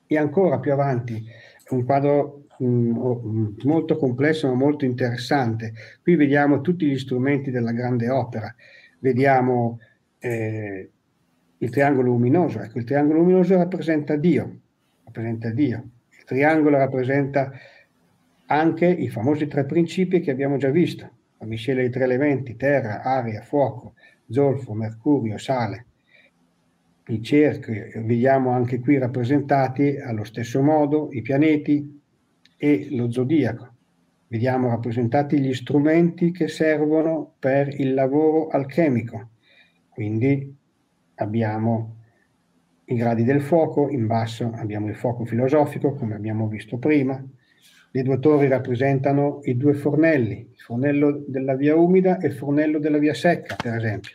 E ancora più avanti, un quadro mh, molto complesso ma molto interessante. Qui vediamo tutti gli strumenti della grande opera, vediamo eh, il triangolo luminoso, ecco il triangolo luminoso rappresenta Dio, rappresenta Dio, il triangolo rappresenta anche i famosi tre principi che abbiamo già visto, la miscela dei tre elementi, terra, aria, fuoco, zolfo, mercurio, sale. I cerchi vediamo anche qui rappresentati allo stesso modo i pianeti e lo zodiaco. Vediamo rappresentati gli strumenti che servono per il lavoro alchemico. Quindi abbiamo i gradi del fuoco, in basso abbiamo il fuoco filosofico, come abbiamo visto prima. Le due torri rappresentano i due fornelli, il fornello della via umida e il fornello della via secca, per esempio.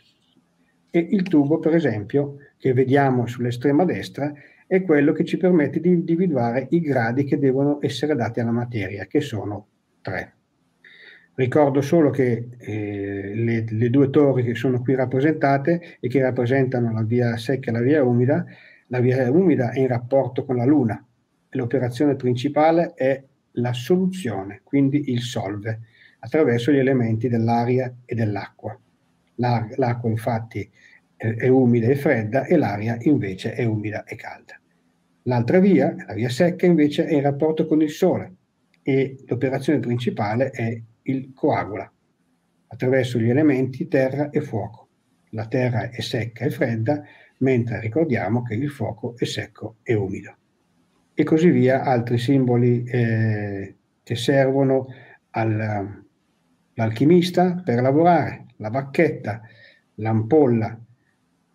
E il tubo, per esempio, che vediamo sull'estrema destra, è quello che ci permette di individuare i gradi che devono essere dati alla materia, che sono tre. Ricordo solo che eh, le, le, due torri che sono qui rappresentate e che rappresentano la via secca e la via umida, la via umida è in rapporto con la Luna. L'operazione principale è la soluzione, quindi il solve, attraverso gli elementi dell'aria e dell'acqua. L'acqua infatti è umida e fredda e l'aria invece è umida e calda. L'altra via, la via secca, invece è in rapporto con il Sole e l'operazione principale è il coagula attraverso gli elementi terra e fuoco. La terra è secca e fredda, mentre ricordiamo che il fuoco è secco e umido. E così via altri simboli eh, che servono all'alchimista per lavorare, la bacchetta, l'ampolla,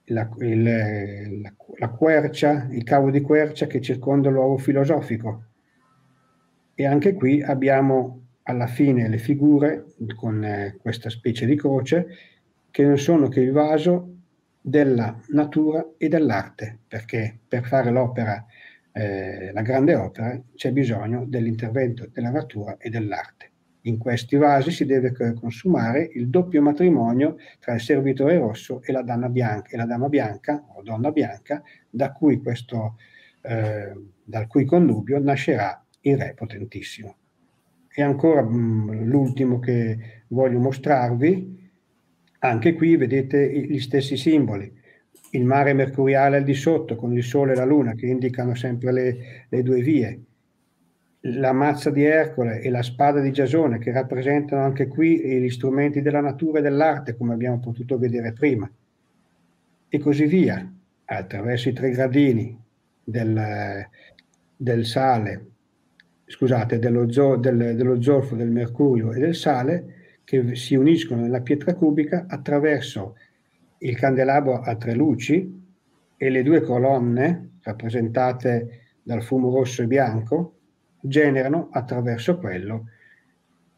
la, il, la, la, quercia, il cavo di quercia che circonda l'uovo filosofico. E anche qui abbiamo alla fine le figure con eh, questa specie di croce che non sono che il vaso della natura e dell'arte, perché per fare l'opera, eh, la grande opera, c'è bisogno dell'intervento della natura e dell'arte. In questi vasi si deve consumare il doppio matrimonio tra il servitore rosso e la dama bianca, e la dama bianca o donna bianca, da cui questo, eh, dal cui connubio nascerà il re potentissimo. E ancora mh, mm, l'ultimo che voglio mostrarvi, anche qui vedete gli stessi simboli, il mare mercuriale al di sotto con il sole e la luna che indicano sempre le, le due vie, la mazza di Ercole e la spada di Giasone, che rappresentano anche qui gli strumenti della natura e dell'arte, come abbiamo potuto vedere prima, e così via, attraverso i tre gradini del, del sale, scusate, dello, zo, del, dello zolfo, del mercurio e del sale, che si uniscono nella pietra cubica attraverso il candelabro a tre luci e le due colonne rappresentate dal fumo rosso e bianco, generano attraverso quello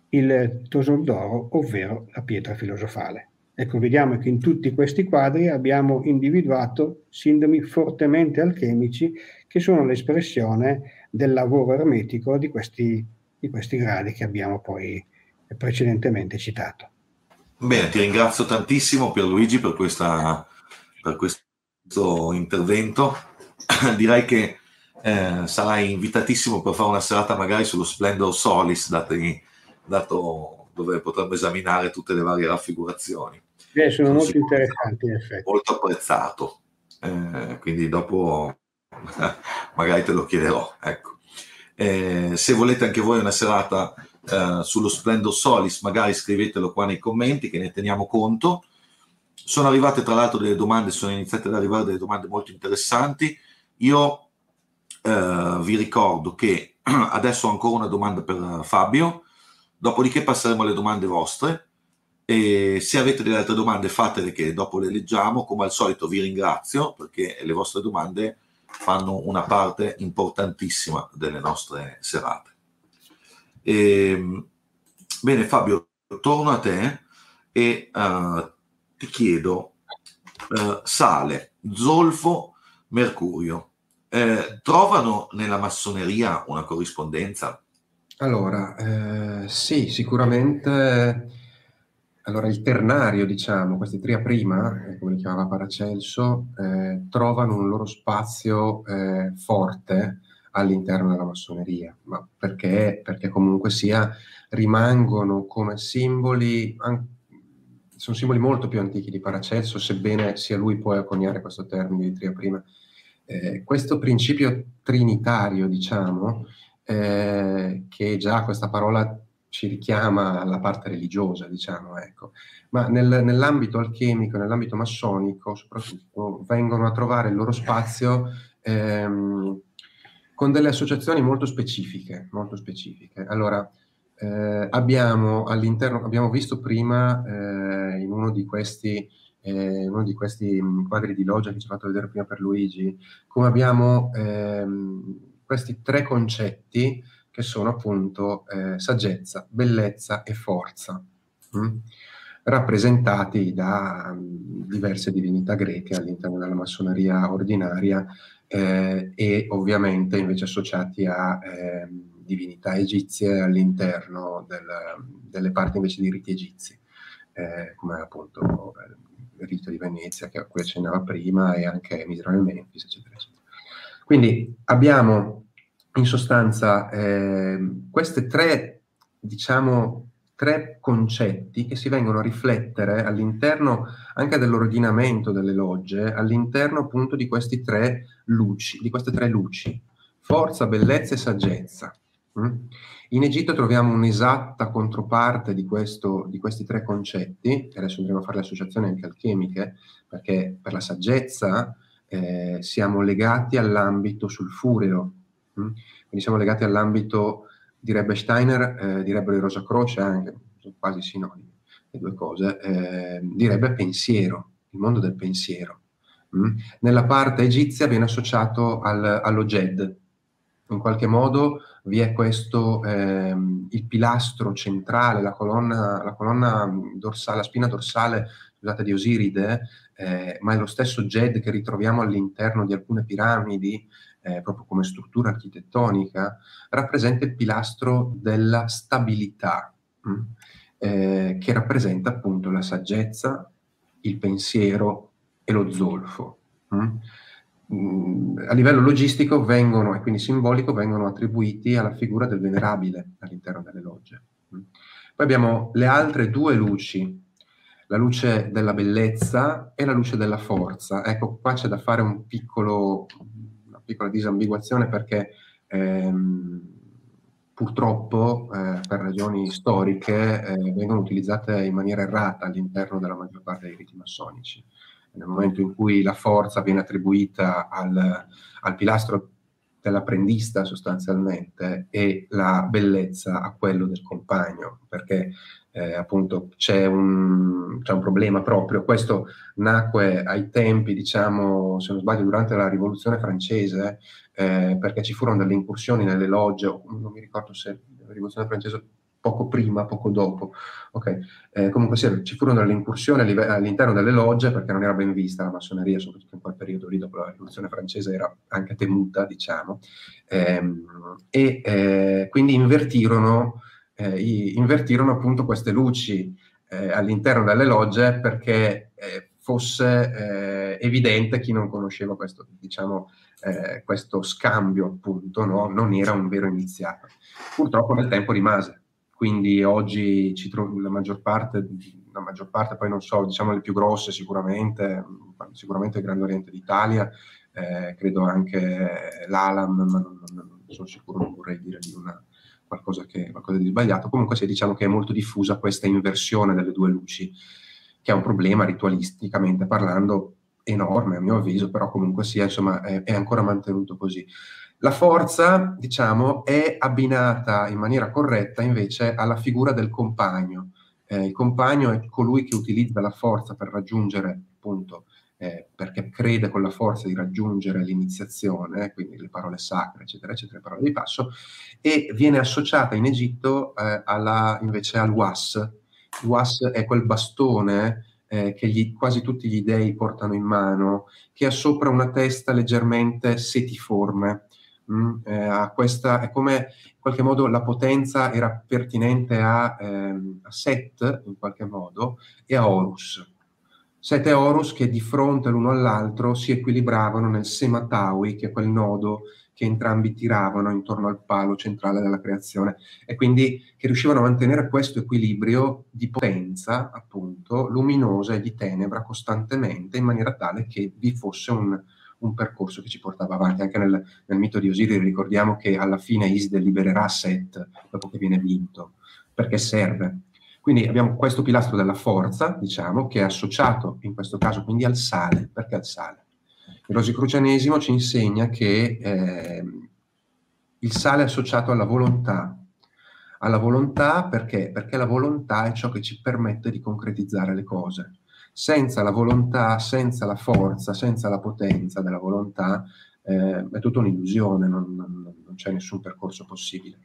il toson d'oro, ovvero la pietra filosofale. Ecco, vediamo che in tutti questi quadri abbiamo individuato sintomi fortemente alchemici che sono l'espressione del lavoro ermetico di questi, di questi gradi che abbiamo poi precedentemente citato. Bene, ti ringrazio tantissimo Pierluigi per, questa, per questo intervento. Direi che eh, sarai invitatissimo per fare una serata magari sullo Splendor Solis, dati, dato dove potremmo esaminare tutte le varie raffigurazioni. Eh, sono, sono molto interessanti in effetti. Molto apprezzato, eh, quindi dopo magari te lo chiederò. Ecco. Eh, se volete anche voi una serata eh, sullo Splendor Solis, magari scrivetelo qua nei commenti che ne teniamo conto. sono arrivate tra l'altro delle domande, sono iniziate ad arrivare delle domande molto interessanti. Io eh, vi ricordo che adesso ho ancora una domanda per Fabio, dopodiché passeremo alle domande vostre. E se avete delle altre domande fatele che dopo le leggiamo. Come al solito vi ringrazio perché le vostre domande fanno una parte importantissima delle nostre serate. E, ehm, bene Fabio, torno a te e uh, ti chiedo, uh, Sale, Zolfo, Mercurio, eh, trovano nella massoneria una corrispondenza? Allora, eh, sì, sicuramente. Allora, il ternario, diciamo, questi tria prima, eh, come li chiamava Paracelso, trovano un loro spazio forte all'interno della massoneria, ma perché, perché comunque sia rimangono come simboli, sono simboli molto più antichi di Paracelso, sebbene sia lui poi a coniare questo termine di tria prima. Eh, questo principio trinitario, diciamo, eh, che già questa parola ci richiama alla parte religiosa, diciamo, ecco. Ma nel, nell'ambito alchemico, nell'ambito massonico, soprattutto, vengono a trovare il loro spazio ehm, con delle associazioni molto specifiche, molto specifiche. Allora, eh, abbiamo all'interno, abbiamo visto prima eh, in uno di questi eh, uno di questi quadri di loggia che ci ha fatto vedere prima per Luigi, come abbiamo ehm, questi tre concetti che sono appunto eh, saggezza, bellezza e forza, mh? Mm? rappresentati da diverse divinità greche all'interno della massoneria ordinaria eh, e ovviamente invece associati a eh, divinità egizie all'interno del, delle parti invece di riti egizi, eh, come appunto il rito di Venezia che a cui accennava prima e anche Misra e Memphis, eccetera, eccetera. Quindi abbiamo in sostanza eh, questi tre, diciamo, tre concetti che si vengono a riflettere all'interno anche dell'ordinamento delle logge, all'interno appunto di luci, di queste tre luci, forza, bellezza e saggezza. Mm? In Egitto troviamo un'esatta controparte di, questo, di questi tre concetti, adesso andremo a fare le associazioni anche alchemiche, perché per la saggezza eh, siamo legati all'ambito sulfureo? Mm? quindi siamo legati all'ambito, direbbe Steiner, eh, direbbero di Rosa Croce anche, sono quasi sinonimi le due cose, eh, direbbe pensiero, il mondo del pensiero. Mm? Nella parte egizia viene associato al, allo Jed, in qualche modo vi è questo, ehm, il pilastro centrale, la colonna, la colonna dorsale, la spina dorsale scusate, di Osiride, eh, ma è lo stesso Jed che ritroviamo all'interno di alcune piramidi, eh, proprio come struttura architettonica, rappresenta il pilastro della stabilità, mh? Mm, eh, che rappresenta appunto la saggezza, il pensiero e lo zolfo. Mh? Mm a livello logistico vengono, e quindi simbolico, vengono attribuiti alla figura del venerabile all'interno delle logge. Poi abbiamo le altre due luci, la luce della bellezza e la luce della forza. Ecco, qua c'è da fare un piccolo, una piccola disambiguazione perché ehm, purtroppo eh, per ragioni storiche eh, vengono utilizzate in maniera errata all'interno della maggior parte dei riti massonici. Nel momento in cui la forza viene attribuita al, al pilastro dell'apprendista sostanzialmente e la bellezza a quello del compagno, perché eh, appunto c'è un, c'è un, problema proprio. Questo nacque ai tempi, diciamo, se non sbaglio, durante la rivoluzione francese, eh, perché ci furono delle incursioni nelle logge, non mi ricordo se la rivoluzione francese poco prima, poco dopo. Okay. Eh, comunque sì, ci furono delle incursioni all'interno delle logge perché non era ben vista la massoneria, soprattutto in quel periodo lì, dopo la rivoluzione francese era anche temuta, diciamo, eh, e eh, quindi invertirono, eh, invertirono appunto queste luci eh, all'interno delle logge perché eh, fosse evidente chi non conosceva questo, diciamo, questo scambio appunto, no? non era un vero iniziato. Purtroppo nel tempo rimase quindi oggi trovo la maggior parte, la maggior parte, poi non so, diciamo le più grosse sicuramente, sicuramente il Grande Oriente d'Italia, eh, credo anche l'Alam, ma non, non, sono sicuro, non vorrei dire di una, qualcosa, che, qualcosa di sbagliato. Comunque sì, diciamo che è molto diffusa questa inversione delle due luci. che è un problema ritualisticamente parlando enorme a mio avviso, però comunque sia, insomma, è, è ancora mantenuto così. La forza, diciamo, è abbinata in maniera corretta invece alla figura del compagno. Eh, il compagno è colui che utilizza la forza per raggiungere, appunto, eh, perché crede con la forza di raggiungere l'iniziazione, quindi le parole sacre, eccetera, eccetera, le parole di passo, e viene associata in Egitto eh, alla, invece al was. Il was è quel bastone eh, che gli, quasi tutti gli dei portano in mano, che ha sopra una testa leggermente setiforme. Mm, eh, questa, è come in qualche modo la potenza era pertinente a, ehm, a Set, in qualche modo, e a Horus. Set e Horus che di fronte l'uno all'altro si equilibravano nel Semataui, che è quel nodo che entrambi tiravano intorno al palo centrale della creazione e quindi che riuscivano a mantenere questo equilibrio di potenza, appunto, luminosa e di tenebra costantemente in maniera tale che vi fosse un, un percorso che ci portava avanti. Anche nel, nel mito di Osiris ricordiamo che alla fine Iside libererà Set dopo che viene vinto, perché serve. Quindi abbiamo questo pilastro della forza, diciamo, che è associato in questo caso quindi al sale. Perché al sale? Il rosicrucianesimo ci insegna che eh, il sale è associato alla volontà. Alla volontà perché? Perché la volontà è ciò che ci permette di concretizzare le cose. Senza la volontà, senza la forza, senza la potenza della volontà, eh, è tutta un'illusione, non, non, non c'è nessun percorso possibile.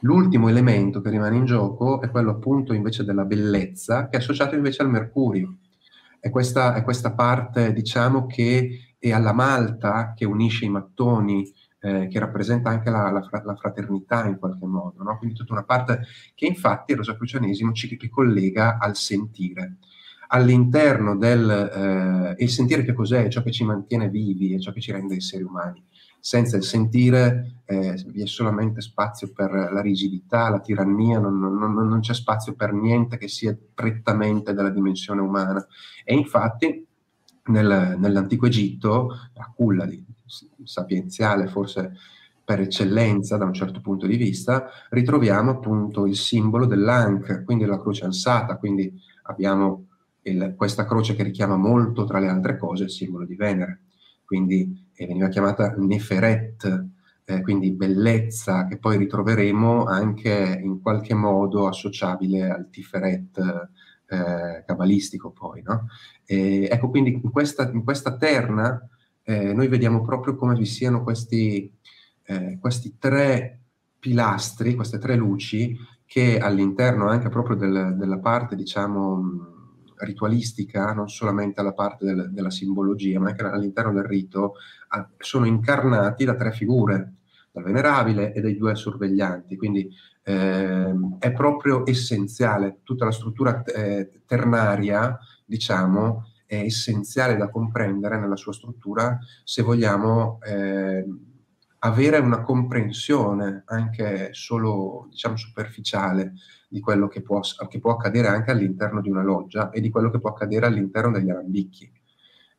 L'ultimo elemento che rimane in gioco è quello appunto invece della bellezza, che è associato invece al mercurio. È questa, è questa parte, diciamo, che e alla malta che unisce i mattoni, eh, che rappresenta anche la, la, la, fraternità in qualche modo, no? quindi tutta una parte che infatti il rosacrucianesimo ci ricollega al sentire. All'interno del eh, il sentire che cos'è? È ciò che ci mantiene vivi, è ciò che ci rende esseri umani. Senza il sentire eh, vi è solamente spazio per la rigidità, la tirannia, non, non, non c'è spazio per niente che sia prettamente della dimensione umana. E infatti nel, nell'antico Egitto, la culla di, sapienziale forse per eccellenza da un certo punto di vista, ritroviamo appunto il simbolo dell'Ankh, quindi la croce alzata, quindi abbiamo il, questa croce che richiama molto tra le altre cose il simbolo di Venere, quindi eh, veniva chiamata Neferet, eh, quindi bellezza, che poi ritroveremo anche in qualche modo associabile al Tiferet eh, cabalistico poi. No? E, ecco, quindi in questa, in questa terna eh, noi vediamo proprio come vi siano questi, eh, questi tre pilastri, queste tre luci che all'interno anche proprio del, della parte, diciamo, ritualistica, non solamente alla parte del, della simbologia, ma anche all'interno del rito, sono incarnati da tre figure, dal venerabile e dai due sorveglianti. Quindi eh, è proprio essenziale, tutta la struttura eh, ternaria, diciamo, è essenziale da comprendere nella sua struttura se vogliamo eh, avere una comprensione anche solo, diciamo, superficiale di quello che può, che può, accadere anche all'interno di una loggia e di quello che può accadere all'interno degli arambicchi.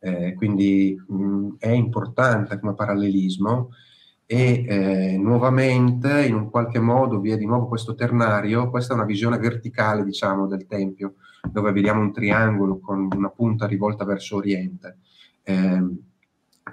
Eh, quindi mh, è importante come parallelismo e eh, nuovamente in un qualche modo vi è di nuovo questo ternario, questa è una visione verticale diciamo del Tempio, dove vediamo un triangolo con una punta rivolta verso oriente, eh,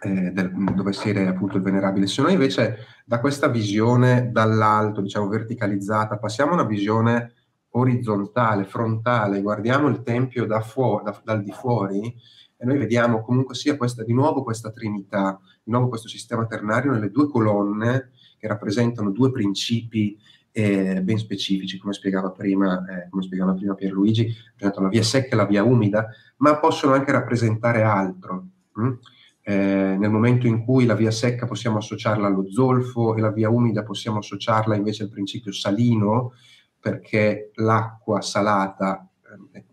eh, del, dove siede appunto il venerabile. Se noi invece da questa visione dall'alto, diciamo verticalizzata, passiamo a una visione orizzontale, frontale, guardiamo il Tempio da fuori, da, dal di fuori, e noi vediamo comunque sia questa, di nuovo questa trinità, di nuovo questo sistema ternario nelle due colonne che rappresentano due principi eh, ben specifici, come spiegava prima, eh, come spiegava prima Pierluigi, la via secca e la via umida, ma possono anche rappresentare altro. Hm? Eh, nel momento in cui la via secca possiamo associarla allo zolfo e la via umida possiamo associarla invece al principio salino, perché l'acqua salata eh,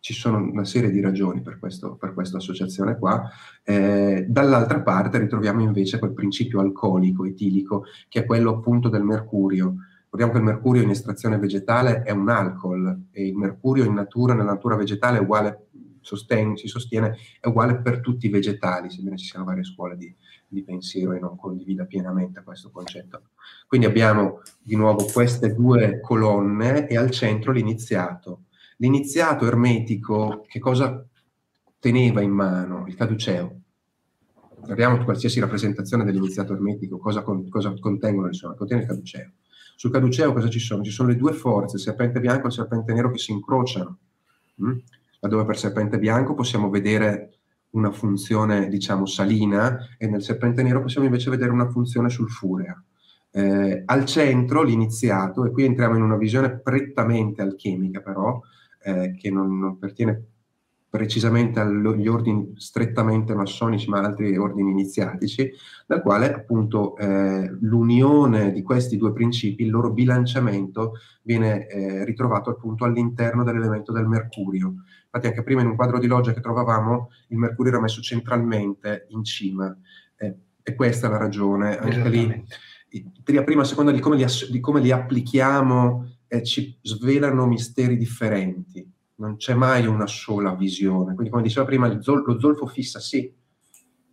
ci sono una serie di ragioni per, questo, per questa associazione qua. Eh, dall'altra parte ritroviamo invece quel principio alcolico, etilico, che è quello appunto del mercurio. Ricordiamo che il mercurio in estrazione vegetale è un alcol e il mercurio in natura, nella natura vegetale è uguale, sostiene, si sostiene, è uguale per tutti i vegetali, sebbene ci siano varie scuole di, di pensiero e non condivida pienamente questo concetto. Quindi abbiamo di nuovo queste due colonne e al centro l'iniziato l'iniziato ermetico che cosa teneva in mano? Il caduceo. Guardiamo qualsiasi rappresentazione dell'iniziato ermetico, cosa, con, cosa contengono suone? Contiene il caduceo. Sul caduceo cosa ci sono? Ci sono le due forze, il serpente bianco e il serpente nero che si incrociano. Mm? Laddove per serpente bianco possiamo vedere una funzione, diciamo, salina e nel serpente nero possiamo invece vedere una funzione sulfurea. Eh, al centro l'iniziato, e qui entriamo in una visione prettamente alchemica però, eh, che non, non, pertiene precisamente agli ordini strettamente massonici, ma altri ordini iniziatici, dal quale appunto eh, l'unione di questi due principi, il loro bilanciamento, viene eh, ritrovato appunto all'interno dell'elemento del mercurio. Infatti anche prima in un quadro di loggia che trovavamo, il mercurio era messo centralmente in cima. Eh, e questa è la ragione. Anche lì prima a seconda di come li, di come li applichiamo eh, ci svelano misteri differenti, non c'è mai una sola visione. Quindi come diceva prima, zol- lo zolfo fissa sì,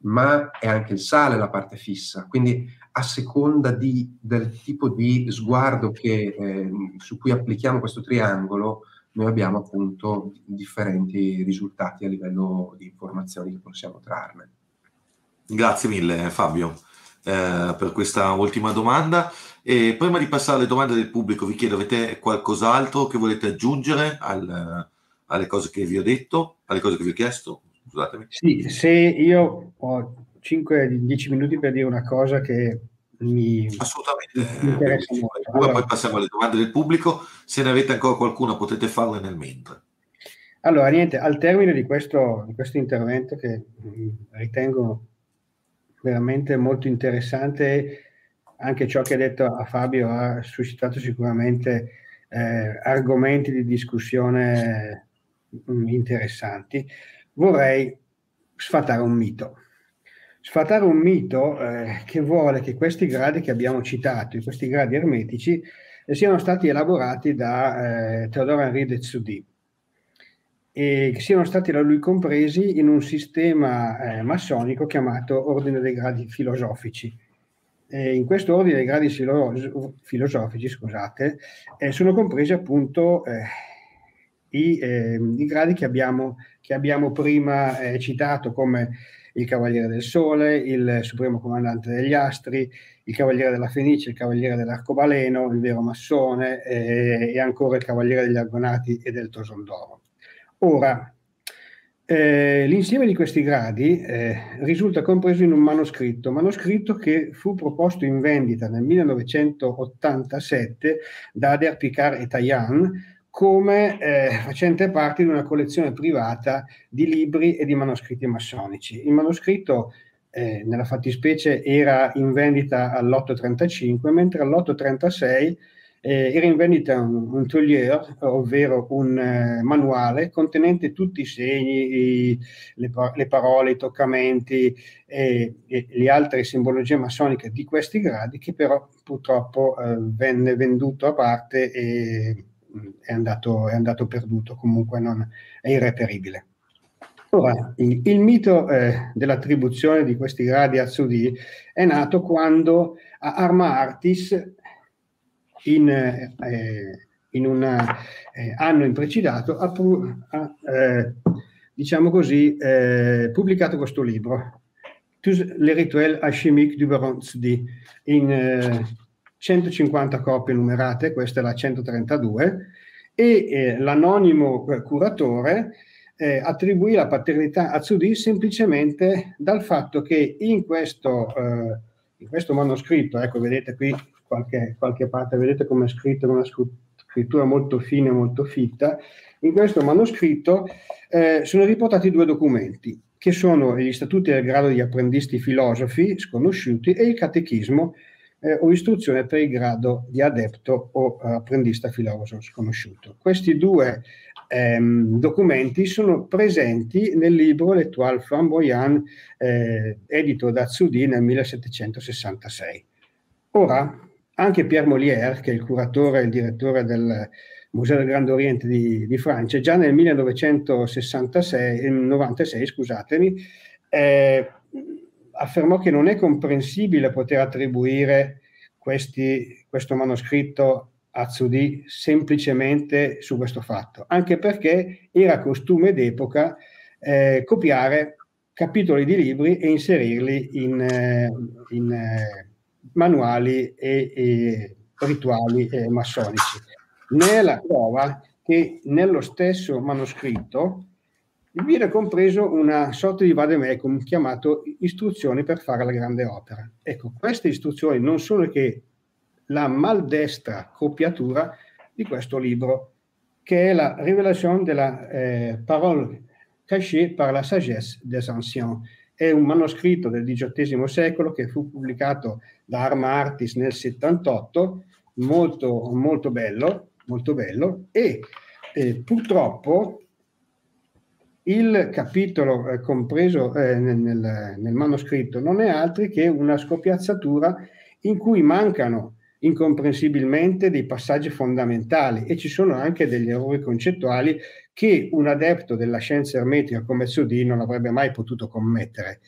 ma è anche il sale la parte fissa. Quindi a seconda di, del tipo di sguardo che, eh, su cui applichiamo questo triangolo, noi abbiamo appunto differenti risultati a livello di informazioni che possiamo trarne. Grazie mille Fabio eh, per questa ultima domanda. E prima di passare alle domande del pubblico, vi chiedo, avete qualcos'altro che volete aggiungere al, alle cose che vi ho detto, alle cose che vi ho chiesto? Scusatemi. Sì, se io ho 5-10 minuti per dire una cosa che mi, Assolutamente. Mi interessa molto. Allora, poi passiamo alle domande del pubblico. Se ne avete ancora qualcuna potete farle nel mentre. Allora, niente, al termine di questo, di questo intervento che ritengo veramente molto interessante. Anche ciò che ha detto a Fabio ha suscitato sicuramente eh, argomenti di discussione mm, interessanti. Vorrei sfatare un mito. Sfatare un mito eh, che vuole che questi gradi che abbiamo citato, questi gradi ermetici, eh, siano stati elaborati da eh, Theodore Henri de Tsudi e che siano stati da lui compresi in un sistema eh, massonico chiamato Ordine dei Gradi Filosofici. E in questo ordine dei gradi filo- filosofici, scusate, eh, sono compresi appunto eh, i, ehm, i, gradi che abbiamo, che abbiamo prima eh, citato come il Cavaliere del Sole, il Supremo Comandante degli Astri, il Cavaliere della Fenice, il Cavaliere dell'Arcobaleno, il Vero Massone eh, e ancora il Cavaliere degli Argonati e del Tosondoro. Ora, eh, l'insieme di questi gradi eh, risulta compreso in un manoscritto, manoscritto che fu proposto in vendita nel 1987 da Adair Picard e Tayan come eh, facente parte di una collezione privata di libri e di manoscritti massonici. Il manoscritto eh, nella fattispecie era in vendita all'835, mentre all'836 eh, era in vendita un, un taulier, ovvero un eh, manuale contenente tutti i segni, i, le, le, parole, i toccamenti e, e, le altre simbologie massoniche di questi gradi, che però purtroppo eh, venne venduto a parte e mm, è andato, è andato perduto, comunque non, è irreperibile. Ora, il, il mito eh, dell'attribuzione di questi gradi a Zudi è nato quando a Arma Artis in, eh, in un eh, anno imprecidato ha, ha eh, diciamo così, eh, pubblicato questo libro, Tous les rituels alchimiques du Baron Zdi, in 150 eh, copie numerate, questa è la 132, e l'anonimo curatore eh, attribuì la paternità a Zudi semplicemente dal fatto che in questo, eh, in questo manoscritto, ecco vedete qui qualche, qualche parte, vedete come è scritto, una scrittura molto fine, molto fitta. In questo manoscritto eh, sono riportati due documenti, che sono gli statuti del grado di apprendisti filosofi sconosciuti e il catechismo eh, o istruzione per il grado di adepto o eh, apprendista filosofo sconosciuto. Questi due ehm, documenti sono presenti nel libro L'Etoile Flamboyant eh, edito da Zudi nel 1766. Ora, anche Pierre Molière, che è il curatore e il direttore del Museo del Grande Oriente di, di Francia, già nel 1966, 96, scusatemi, eh, affermò che non è comprensibile poter attribuire questi, questo manoscritto a Zudi semplicemente su questo fatto, anche perché era costume d'epoca eh, copiare capitoli di libri e inserirli in, eh, in eh, manuali e, e rituali eh, massonici. Ne è la prova che nello stesso manoscritto viene compreso una sorta di vademecum chiamato istruzioni per fare la grande opera. Ecco, queste istruzioni non sono che la maldestra copiatura di questo libro, che è la rivelazione della eh, parole cachée par la sagesse des anciens. È un manoscritto del XVIII secolo che fu pubblicato da Arma Artis nel 78, molto, molto bello, molto bello, e eh, purtroppo il capitolo eh, compreso eh, nel, nel, manoscritto non è altro che una scopiazzatura in cui mancano incomprensibilmente dei passaggi fondamentali e ci sono anche degli errori concettuali che un adepto della scienza ermetica come Sodi non avrebbe mai potuto commettere.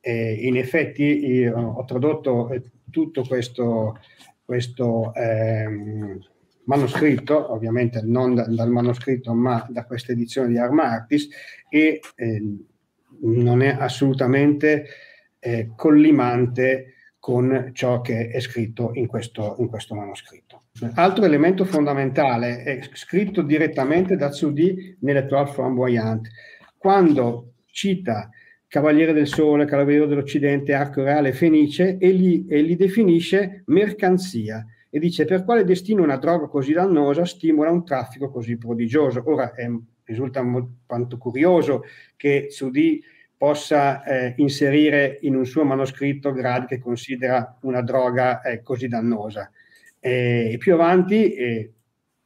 Eh, in effetti ho tradotto eh, tutto questo, questo ehm, manoscritto, ovviamente non da, dal manoscritto ma da questa edizione di Arma Artis e eh, non è assolutamente eh, collimante con ciò che è scritto in questo, in questo manoscritto. Altro elemento fondamentale è scritto direttamente da Zudi nelle Toile Flamboyante. Quando cita Cavaliere del Sole, Cavaliere dell'Occidente, Arco Reale, Fenice e li, e li definisce mercanzia e dice per quale destino una droga così dannosa stimola un traffico così prodigioso. Ora è, risulta molto curioso che Zudi possa eh, inserire in un suo manoscritto gradi che considera una droga eh, così dannosa. E più avanti eh,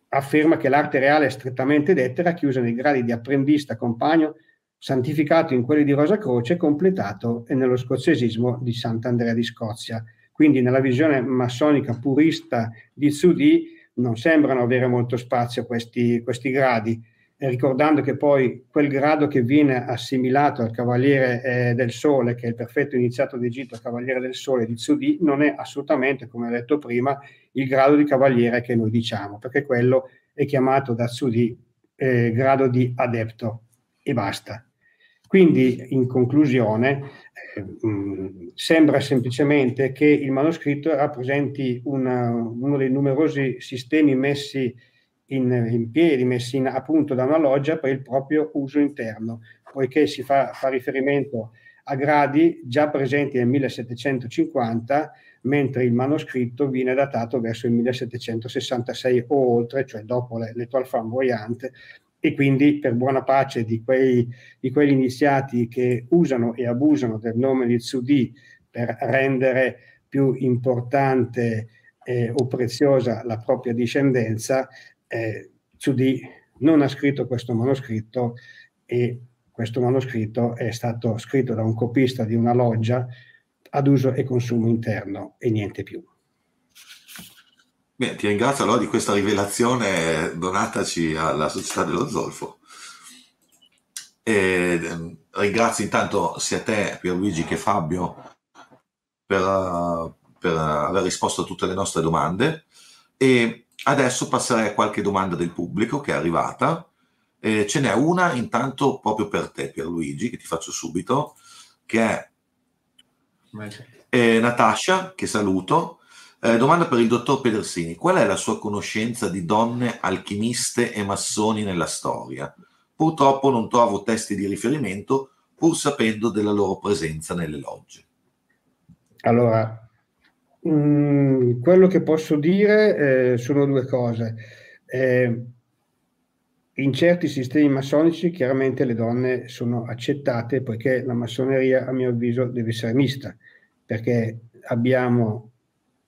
afferma che l'arte reale è strettamente detta era chiusa nei gradi di apprendista, compagno, santificato in quelli di Rosa Croce, completato nello scozzesismo di Sant'Andrea di Scozia. Quindi nella visione massonica purista di Zudi non sembrano avere molto spazio questi, questi gradi, ricordando che poi quel grado che viene assimilato al Cavaliere eh, del Sole, che è il perfetto iniziato d'Egitto, Cavaliere del Sole di Zudi, non è assolutamente, come ho detto prima, il grado di Cavaliere che noi diciamo, perché quello è chiamato da Zudi eh, grado di adepto e basta. Quindi, in conclusione, eh, mh, sembra semplicemente che il manoscritto rappresenti una, uno dei numerosi sistemi messi in, in piedi, messi in, appunto da una loggia per il proprio uso interno, poiché si fa, fa riferimento a gradi già presenti nel 1750, mentre il manoscritto viene datato verso il 1766 o oltre, cioè dopo l'Etoile Flamboyante, e quindi per buona pace di, quei, di quegli iniziati che usano e abusano del nome di Zudi per rendere più importante eh, o preziosa la propria discendenza, eh, Zudi non ha scritto questo manoscritto e questo manoscritto è stato scritto da un copista di una loggia ad uso e consumo interno e niente più. Beh, ti ringrazio allora di questa rivelazione donataci alla Società dello Zolfo. E, ehm, ringrazio intanto sia te, Pierluigi, che Fabio per, per aver risposto a tutte le nostre domande. E Adesso passerei a qualche domanda del pubblico che è arrivata. Eh, ce n'è una intanto proprio per te, Pierluigi, che ti faccio subito, che è eh, Natascia, che saluto. Eh, domanda per il dottor Pedersini. Qual è la sua conoscenza di donne alchimiste e massoni nella storia? Purtroppo non trovo testi di riferimento, pur sapendo della loro presenza nelle logge. Allora, Mm, quello che posso dire eh, sono due cose. Eh, in certi sistemi massonici chiaramente le donne sono accettate poiché la massoneria a mio avviso deve essere mista, perché abbiamo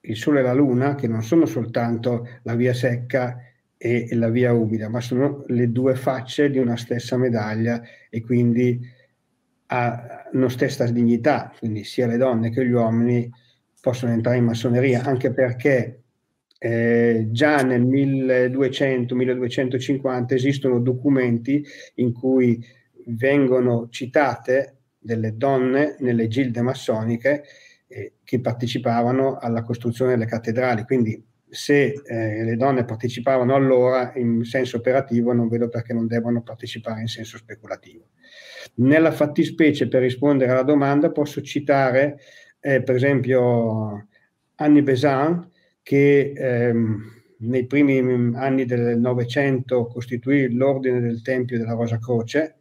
il sole e la luna che non sono soltanto la via secca e la via umida, ma sono le due facce di una stessa medaglia e quindi hanno stessa dignità, quindi sia le donne che gli uomini possono entrare in massoneria, anche perché eh, già nel 1200-1250 esistono documenti in cui vengono citate delle donne nelle gilde massoniche eh, che partecipavano alla costruzione delle cattedrali, quindi se eh, le donne partecipavano allora in senso operativo, non vedo perché non devono partecipare in senso speculativo. Nella fattispecie, per rispondere alla domanda, posso citare eh, per esempio Annie Besant, che ehm, nei primi anni del Novecento costituì l'ordine del Tempio della Rosa Croce,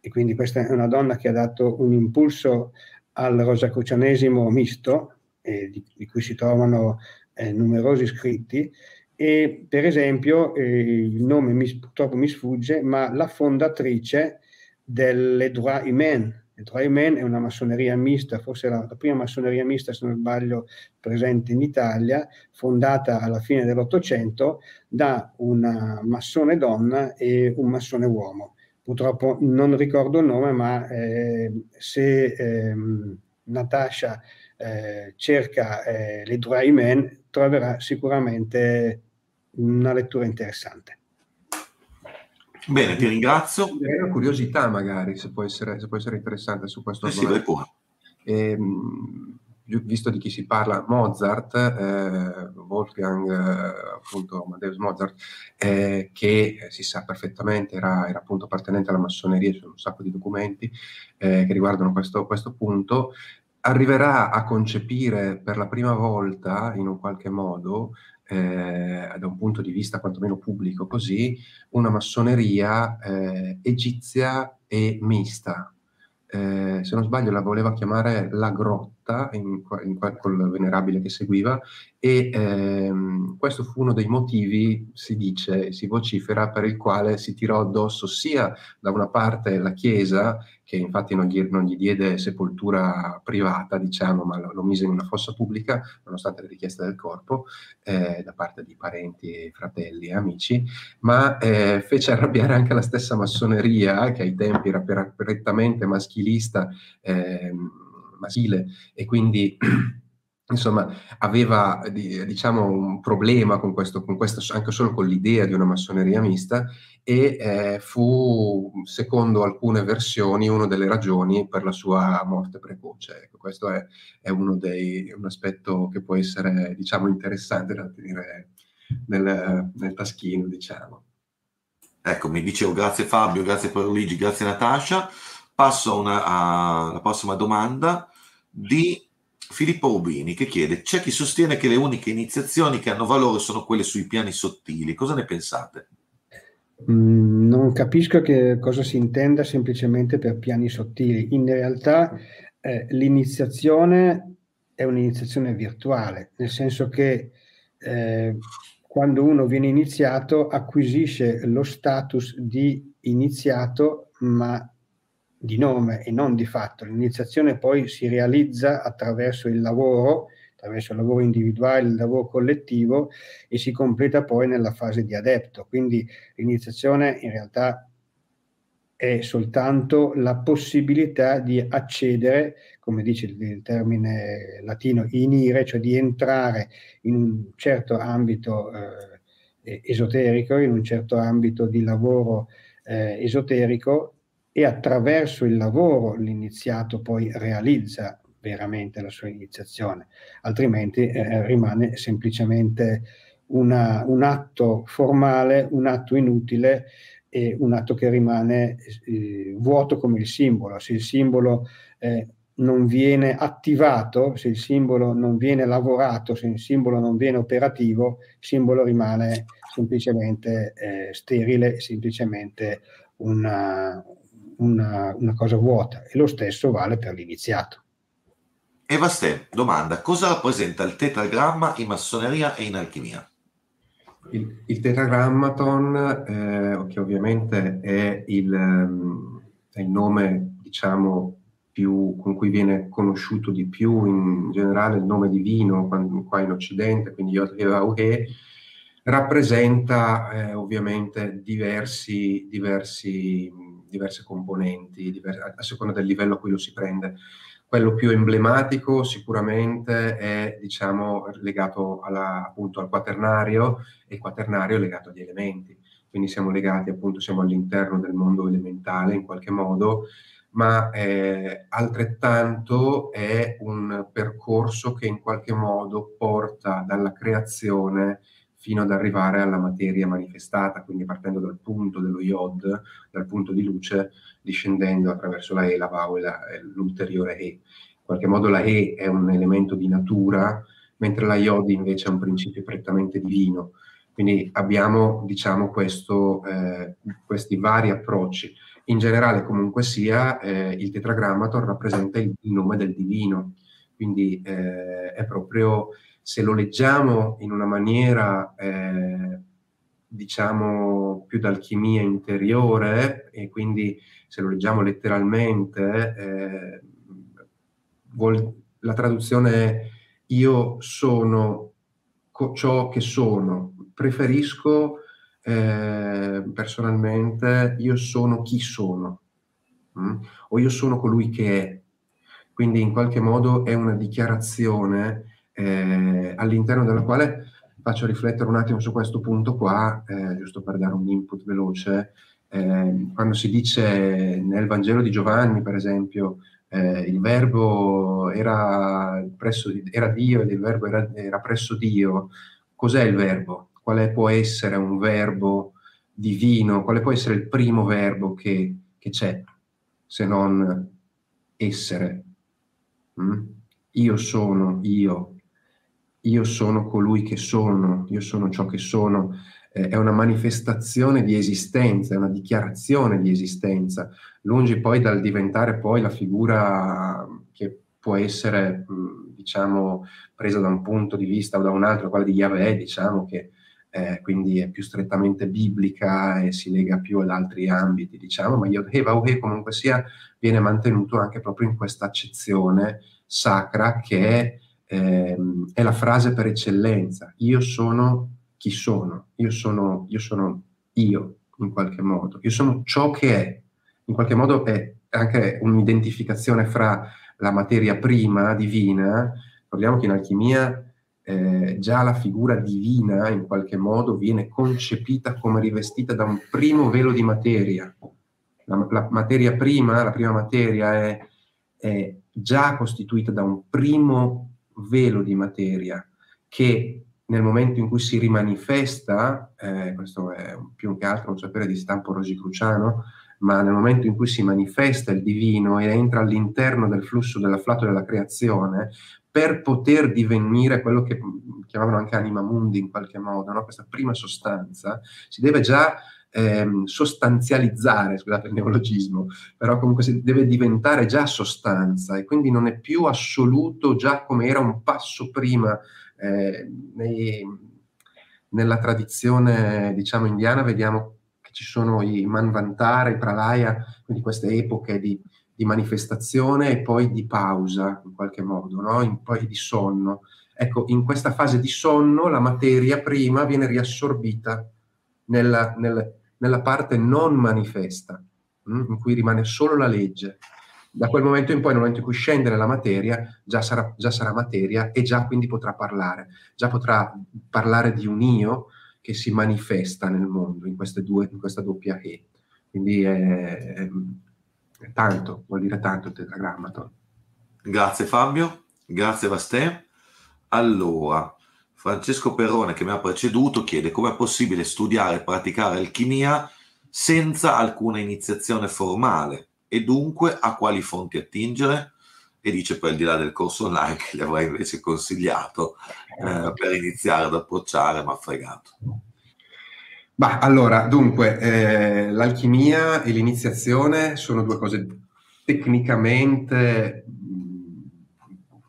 e quindi questa è una donna che ha dato un impulso al rosacrocianesimo misto, eh, di, di, cui si trovano eh, numerosi scritti. E per esempio eh, il nome mi, purtroppo mi sfugge, ma la fondatrice delle Droit Droit Humains è una massoneria mista, forse la, la, prima massoneria mista, se non sbaglio, presente in Italia, fondata alla fine dell'Ottocento da una massone donna e un massone uomo. Purtroppo non ricordo il nome, ma eh, se eh, Natasha eh, cerca eh, le Draiman troverà sicuramente una lettura interessante. Bene, ti ringrazio. Una curiosità magari, se può essere, se può essere interessante su questo eh. Sì, ehm, visto di chi si parla, Mozart, eh, Wolfgang, eh, appunto Amadeus Mozart, eh, che si sa perfettamente era, era, appunto appartenente alla massoneria, sono un sacco di documenti eh, che riguardano questo, questo punto, arriverà a concepire per la prima volta, in un qualche modo, eh, da un punto di vista quantomeno pubblico così, una massoneria eh, egizia e mista. Eh, se non sbaglio la voleva chiamare la grotta, in, in, col venerabile che seguiva, e ehm, questo fu uno dei motivi, si dice, si vocifera, per il quale si tirò addosso sia da una parte la Chiesa, che infatti non gli, non gli diede sepoltura privata, diciamo, ma lo, lo, mise in una fossa pubblica, nonostante le richieste del corpo, eh, da parte di parenti, fratelli e amici, ma eh, fece arrabbiare anche la stessa massoneria, che ai tempi era prettamente maschilista, eh, maschile, e quindi insomma, aveva diciamo, un problema con questo, con questo, anche solo con l'idea di una massoneria mista e eh, fu, secondo alcune versioni, una delle ragioni per la sua morte precoce. Ecco, questo è, è dei, un aspetto che può essere, diciamo, interessante da tenere nel, nel taschino, diciamo. Ecco, mi dicevo grazie Fabio, grazie Luigi, grazie Natascia. Passo una, alla prossima domanda di Filippo Rubini che chiede: c'è chi sostiene che le uniche iniziazioni che hanno valore sono quelle sui piani sottili. Cosa ne pensate? Mm, non capisco che cosa si intenda semplicemente per piani sottili. In realtà eh, l'iniziazione è un'iniziazione virtuale, nel senso che eh, quando uno viene iniziato acquisisce lo status di iniziato, ma di nome e non di fatto. L'iniziazione poi si realizza attraverso il lavoro, attraverso il lavoro individuale, il lavoro collettivo e si completa poi nella fase di adepto. Quindi l'iniziazione in realtà è soltanto la possibilità di accedere, come dice il termine latino, inire, cioè di entrare in un certo ambito eh, esoterico, in un certo ambito di lavoro eh, esoterico e attraverso il lavoro l'iniziato poi realizza veramente la sua iniziazione, altrimenti eh, rimane semplicemente una, un atto formale, un atto inutile e un atto che rimane eh, vuoto come il simbolo. Se il simbolo eh, non viene attivato, se il simbolo non viene lavorato, se il simbolo non viene operativo, il simbolo rimane semplicemente eh, sterile, semplicemente una, una, una cosa vuota e lo stesso vale per l'iniziato. Eva Ste, domanda, cosa rappresenta il tetragramma in massoneria e in alchimia? Il, il tetragrammaton, eh, che ovviamente è il, ehm, è il nome, diciamo, più, con cui viene conosciuto di più in generale il nome divino quando, qua in Occidente, quindi Yod He rappresenta eh, ovviamente diversi, diversi diverse componenti, diverse, a seconda del livello a cui lo si prende. Quello più emblematico sicuramente è diciamo, legato alla, appunto al quaternario e il quaternario è legato agli elementi. Quindi siamo legati appunto, siamo all'interno del mondo elementale in qualche modo, ma eh, altrettanto è un percorso che in qualche modo porta dalla creazione fino ad arrivare alla materia manifestata, quindi partendo dal punto dello iod, dal punto di luce, discendendo attraverso la E, la Vau e l'ulteriore E. In qualche modo la E è un elemento di natura, mentre la iod invece è un principio prettamente divino. Quindi abbiamo, diciamo, questo, eh, questi vari approcci. In generale, comunque sia, eh, il tetragrammaton rappresenta il, nome del divino, quindi eh, è proprio, se lo leggiamo in una maniera, eh, diciamo, più d'alchimia interiore, e quindi se lo leggiamo letteralmente, eh, vuol, la traduzione è io sono ciò che sono, preferisco eh, personalmente io sono chi sono mh? Mm? o io sono colui che è. Quindi in qualche modo è una dichiarazione eh, all'interno della quale faccio riflettere un attimo su questo punto qua, eh, giusto per dare un input veloce. Eh, quando si dice nel Vangelo di Giovanni, per esempio, eh, il verbo era, presso, era Dio ed il verbo era, era presso Dio, cos'è il verbo? quale può essere un verbo divino, quale può essere il primo verbo che, che c'è, se non essere. Mm? Io sono io, io sono colui che sono, io sono ciò che sono, eh, è una manifestazione di esistenza, è una dichiarazione di esistenza, lungi poi dal diventare poi la figura che può essere, mm, diciamo, presa da un punto di vista o da un altro, quella di Yahweh, diciamo che eh, quindi è più strettamente biblica e si lega più ad altri ambiti, diciamo, ma Vauhe comunque sia viene mantenuto anche proprio in questa accezione sacra che è, ehm, è la frase per eccellenza. Io sono chi sono, io sono, io sono io in qualche modo, io sono ciò che è, in qualche modo è anche un'identificazione fra la materia prima divina, ricordiamo che in alchimia eh, già la figura divina in qualche modo viene concepita come rivestita da un primo velo di materia. La, la materia prima, la prima materia è, è, già costituita da un primo velo di materia che nel momento in cui si rimanifesta, eh, questo è più che altro un sapere di stampo rosicruciano, ma nel momento in cui si manifesta il divino e entra all'interno del flusso dell'afflato della creazione, per poter divenire quello che chiamavano anche anima mundi in qualche modo, no? questa prima sostanza, si deve già ehm, sostanzializzare, scusate il neologismo, però comunque deve diventare già sostanza e quindi non è più assoluto già come era un passo prima eh, nei, nella tradizione diciamo indiana vediamo che ci sono i Manvantara, i Pralaya, quindi queste epoche di di manifestazione e poi di pausa in qualche modo, no? in, poi di sonno. Ecco, in questa fase di sonno la materia prima viene riassorbita nella, nel, nella parte non manifesta? Mm, in cui rimane solo la legge. Da quel momento in poi, nel momento in cui scende nella materia, già sarà, già sarà materia e già quindi potrà parlare, già potrà parlare di un io che si manifesta nel mondo, in, due, in questa doppia E. Quindi è, è tanto, vuol dire tanto il tetragrammaton. Grazie Fabio, grazie Vastè. Allora, Francesco Perrone che mi ha preceduto chiede come è possibile studiare e praticare alchimia senza alcuna iniziazione formale e dunque a quali fonti attingere? E dice poi al di là del corso online che gli avrei invece consigliato eh, per iniziare ad approcciare, ma fregato. Bah, allora, dunque, eh, l'alchimia e l'iniziazione sono due cose tecnicamente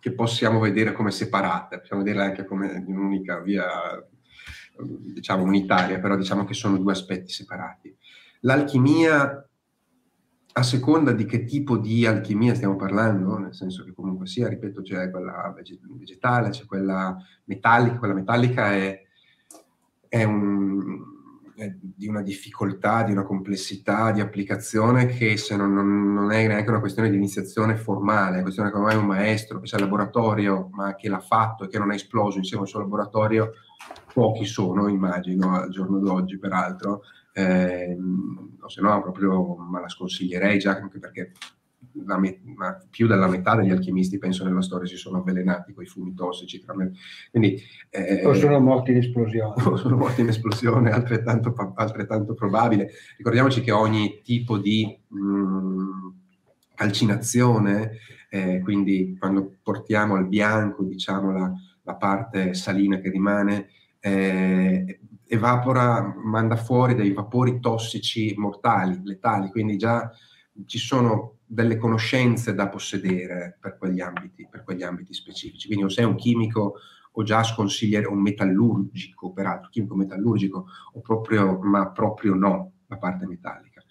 che possiamo vedere come separate, possiamo vederle anche come un'unica via, diciamo, unitaria, però diciamo che sono due aspetti separati. L'alchimia, a seconda di che tipo di alchimia stiamo parlando, nel senso che comunque sia, ripeto, c'è quella vegetale, c'è quella metallica, quella metallica è, è un di una difficoltà, di una complessità di applicazione che se non, non, non, è neanche una questione di iniziazione formale, è una questione come mai un maestro che c'è al laboratorio ma che l'ha fatto e che non è esploso insieme al suo laboratorio, pochi sono, immagino, al giorno d'oggi peraltro, eh, o se no proprio me la sconsiglierei già anche perché me- più della metà degli alchimisti, penso, nella storia si sono avvelenati con i fumi tossici. Quindi, eh, o sono morti in esplosione. O sono morti in esplosione, altrettanto, altrettanto probabile. Ricordiamoci che ogni tipo di mh, mm, calcinazione, eh, quindi quando portiamo al bianco, diciamo, la, la parte salina che rimane, eh, evapora, manda fuori dei vapori tossici mortali, letali, quindi già ci sono delle conoscenze da possedere per quegli ambiti, per quegli ambiti specifici. Quindi o sei un chimico o già sconsigliere un metallurgico, peraltro, chimico metallurgico, o proprio, ma proprio no, la parte metallica.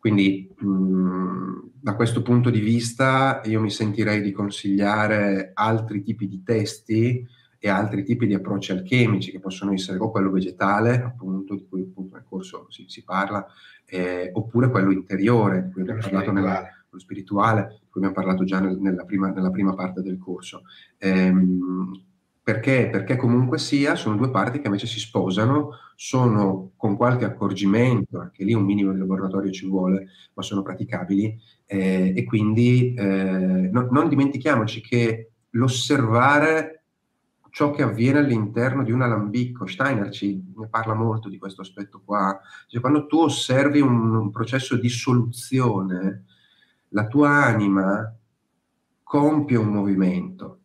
Quindi mh, da questo punto di vista io mi sentirei di consigliare altri tipi di testi e altri tipi di approcci alchemici che possono essere o quello vegetale, appunto, di cui appunto nel corso si, si parla, eh, oppure quello interiore, di cui abbiamo parlato nella, quello spirituale, di cui abbiamo parlato già nel, nella, prima, nella, prima, parte del corso. Ehm, perché? Perché comunque sia, sono due parti che invece si sposano, sono con qualche accorgimento, anche lì un minimo di laboratorio ci vuole, ma sono praticabili, eh, e quindi eh, no, non dimentichiamoci che l'osservare ciò che avviene all'interno di un alambicco. Steiner ci ne parla molto di questo aspetto qua. Cioè, quando tu osservi un, un processo di soluzione, la tua anima compie un movimento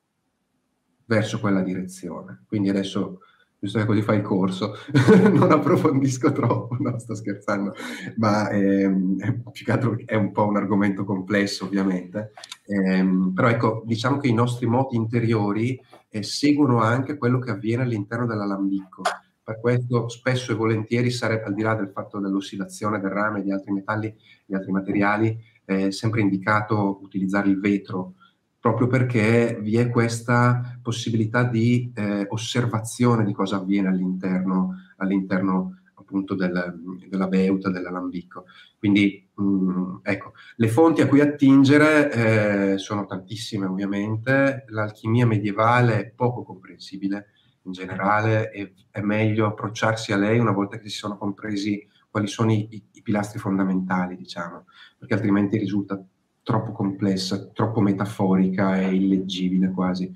verso quella direzione. Quindi adesso giusto che così fai il corso, non approfondisco troppo, no, sto scherzando, ma ehm, più che altro è un po' un argomento complesso ovviamente, ehm, però ecco, diciamo che i nostri moti interiori eh, seguono anche quello che avviene all'interno dell'alambicco, per questo spesso e volentieri sarebbe, al di là del fatto dell'ossidazione del rame e di altri metalli, di altri materiali, è sempre indicato utilizzare il vetro, proprio perché vi è questa possibilità di eh, osservazione di cosa avviene all'interno, all'interno appunto del, della beuta, dell'alambicco. Quindi mh, mm, ecco, le fonti a cui attingere eh, sono tantissime ovviamente, l'alchimia medievale è poco comprensibile in generale e è meglio approcciarsi a lei una volta che si sono compresi quali sono i, i, i pilastri fondamentali, diciamo, perché altrimenti risulta troppo complessa, troppo metaforica e illeggibile quasi.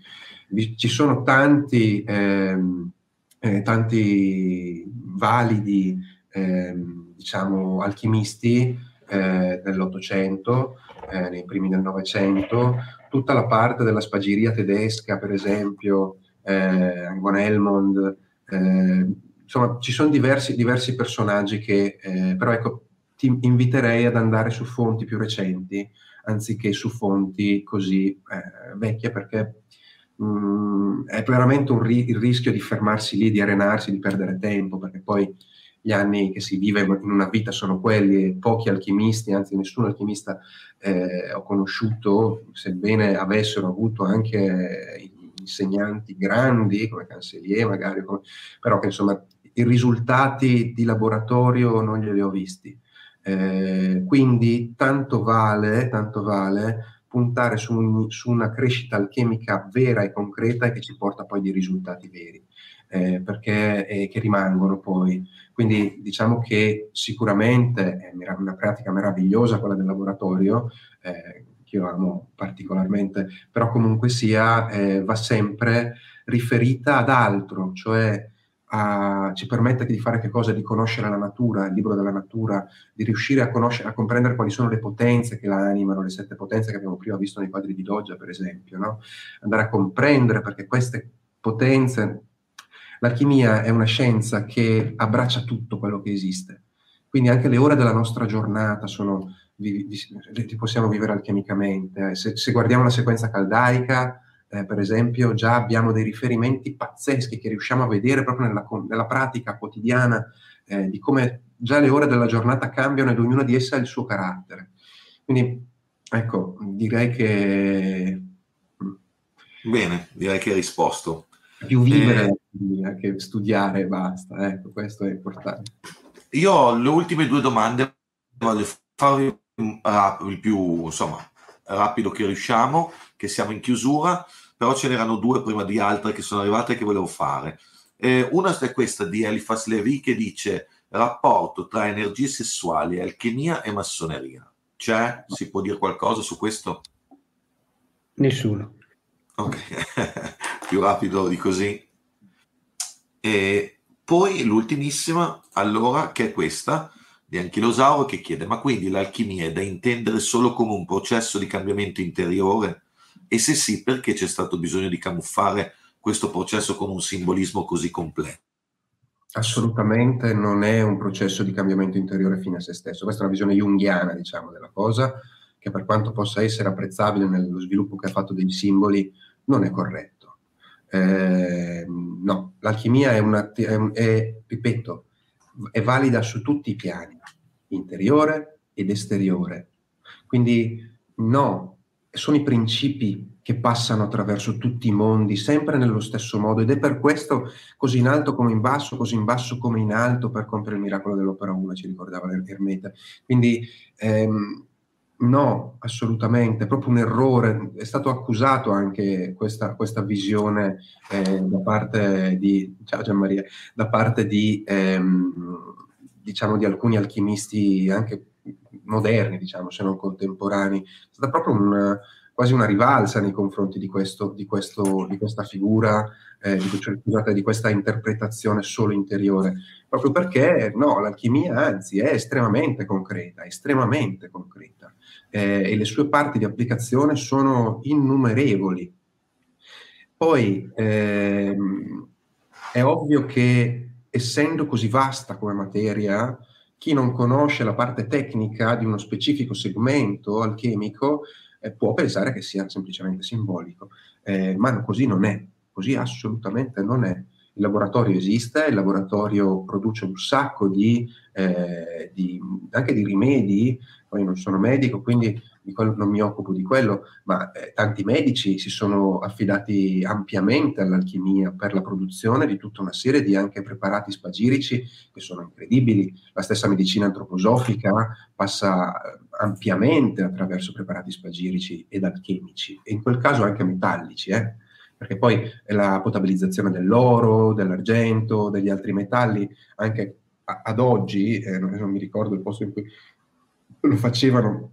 Ci sono tanti, ehm, eh, tanti validi, ehm, diciamo, alchimisti eh, dell'Ottocento, eh, nei primi del Novecento, tutta la parte della spagiria tedesca, per esempio, eh, von Helmond, eh, insomma, ci sono diversi, diversi personaggi che, eh, però ecco, ti inviterei ad andare su fonti più recenti, anziché su fonti così eh, vecchie, perché mh, mm, è veramente ri- il rischio di fermarsi lì, di arenarsi, di perdere tempo, perché poi gli anni che si vive in una vita sono quelli e pochi alchimisti, anzi nessun alchimista eh, ho conosciuto, sebbene avessero avuto anche insegnanti grandi come Cancellier magari, come, però che insomma i risultati di laboratorio non glieli ho visti. Eh, quindi tanto vale, tanto vale puntare su, un, su, una crescita alchemica vera e concreta e che ci porta poi dei risultati veri, eh, perché eh, che rimangono poi. Quindi diciamo che sicuramente è una pratica meravigliosa quella del laboratorio, eh, che io amo particolarmente, però comunque sia eh, va sempre riferita ad altro, cioè a, ci permette di fare che cosa? Di conoscere la natura, il libro della natura, di riuscire a, conoscere, a comprendere quali sono le potenze che la animano, le sette potenze che abbiamo prima visto nei quadri di Doggia, per esempio, no? andare a comprendere perché queste potenze, l'alchimia è una scienza che abbraccia tutto quello che esiste, quindi anche le ore della nostra giornata sono, vi, vi, possiamo vivere alchemicamente, se, se guardiamo la sequenza caldaica, eh, per esempio, già abbiamo dei riferimenti pazzeschi che riusciamo a vedere proprio nella, nella pratica quotidiana eh, di come già le ore della giornata cambiano ed ognuna di esse ha il suo carattere. Quindi, ecco, direi che... Mm, Bene, direi che hai risposto. Più vivere eh, che studiare e basta, ecco, questo è importante. Io ho le ultime due domande, voglio farvi il più insomma, rapido che riusciamo, che siamo in chiusura però ce n'erano due prima di altre che sono arrivate che volevo fare. Eh, una è questa di Eliphas Levi che dice rapporto tra energie sessuali, alchimia e massoneria. C'è? Si può dire qualcosa su questo? Nessuno. Ok, più rapido di così. E poi l'ultimissima, allora, che è questa, di Anchilosauro, che chiede, ma quindi l'alchimia è da intendere solo come un processo di cambiamento interiore? E se sì, perché c'è stato bisogno di camuffare questo processo con un simbolismo così completo? Assolutamente non è un processo di cambiamento interiore fine a se stesso. Questa è una visione junghiana, diciamo, della cosa, che per quanto possa essere apprezzabile nello sviluppo che ha fatto dei simboli, non è corretto. Eh, no, l'alchimia è, una, è, è, ripeto, è valida su tutti i piani, interiore ed esteriore. Quindi no, sono i principi che passano attraverso tutti i mondi, sempre nello stesso modo, ed è per questo così in alto come in basso, così in basso come in alto per compiere il miracolo dell'opera 1, ci ricordava l'Ermete. Quindi ehm, no, assolutamente, è proprio un errore, è stato accusato anche questa, questa visione eh, da parte di, ciao Gianmaria, da parte di, ehm, diciamo, di alcuni alchimisti anche moderni, diciamo, se non contemporanei. È stata proprio un quasi una rivalsa nei confronti di, questo, di, questo, di questa figura, eh, di, cioè, di questa interpretazione solo interiore, proprio perché no, l'alchimia anzi è estremamente concreta, estremamente concreta eh, e le sue parti di applicazione sono innumerevoli. Poi ehm, è ovvio che essendo così vasta come materia, chi non conosce la parte tecnica di uno specifico segmento alchemico eh, può pensare che sia semplicemente simbolico, eh, ma così non è, così assolutamente non è. Il laboratorio esiste, il laboratorio produce un sacco di, eh, di anche di rimedi, poi non sono medico, quindi quello, non mi occupo di quello, ma eh, tanti medici si sono affidati ampiamente all'alchimia per la produzione di tutta una serie di anche preparati spagirici che sono incredibili. La stessa medicina antroposofica passa eh, ampiamente attraverso preparati spagirici ed alchemici, e in quel caso anche metallici, eh? perché poi la potabilizzazione dell'oro, dell'argento, degli altri metalli, anche ad oggi, eh, non mi ricordo il posto in cui lo facevano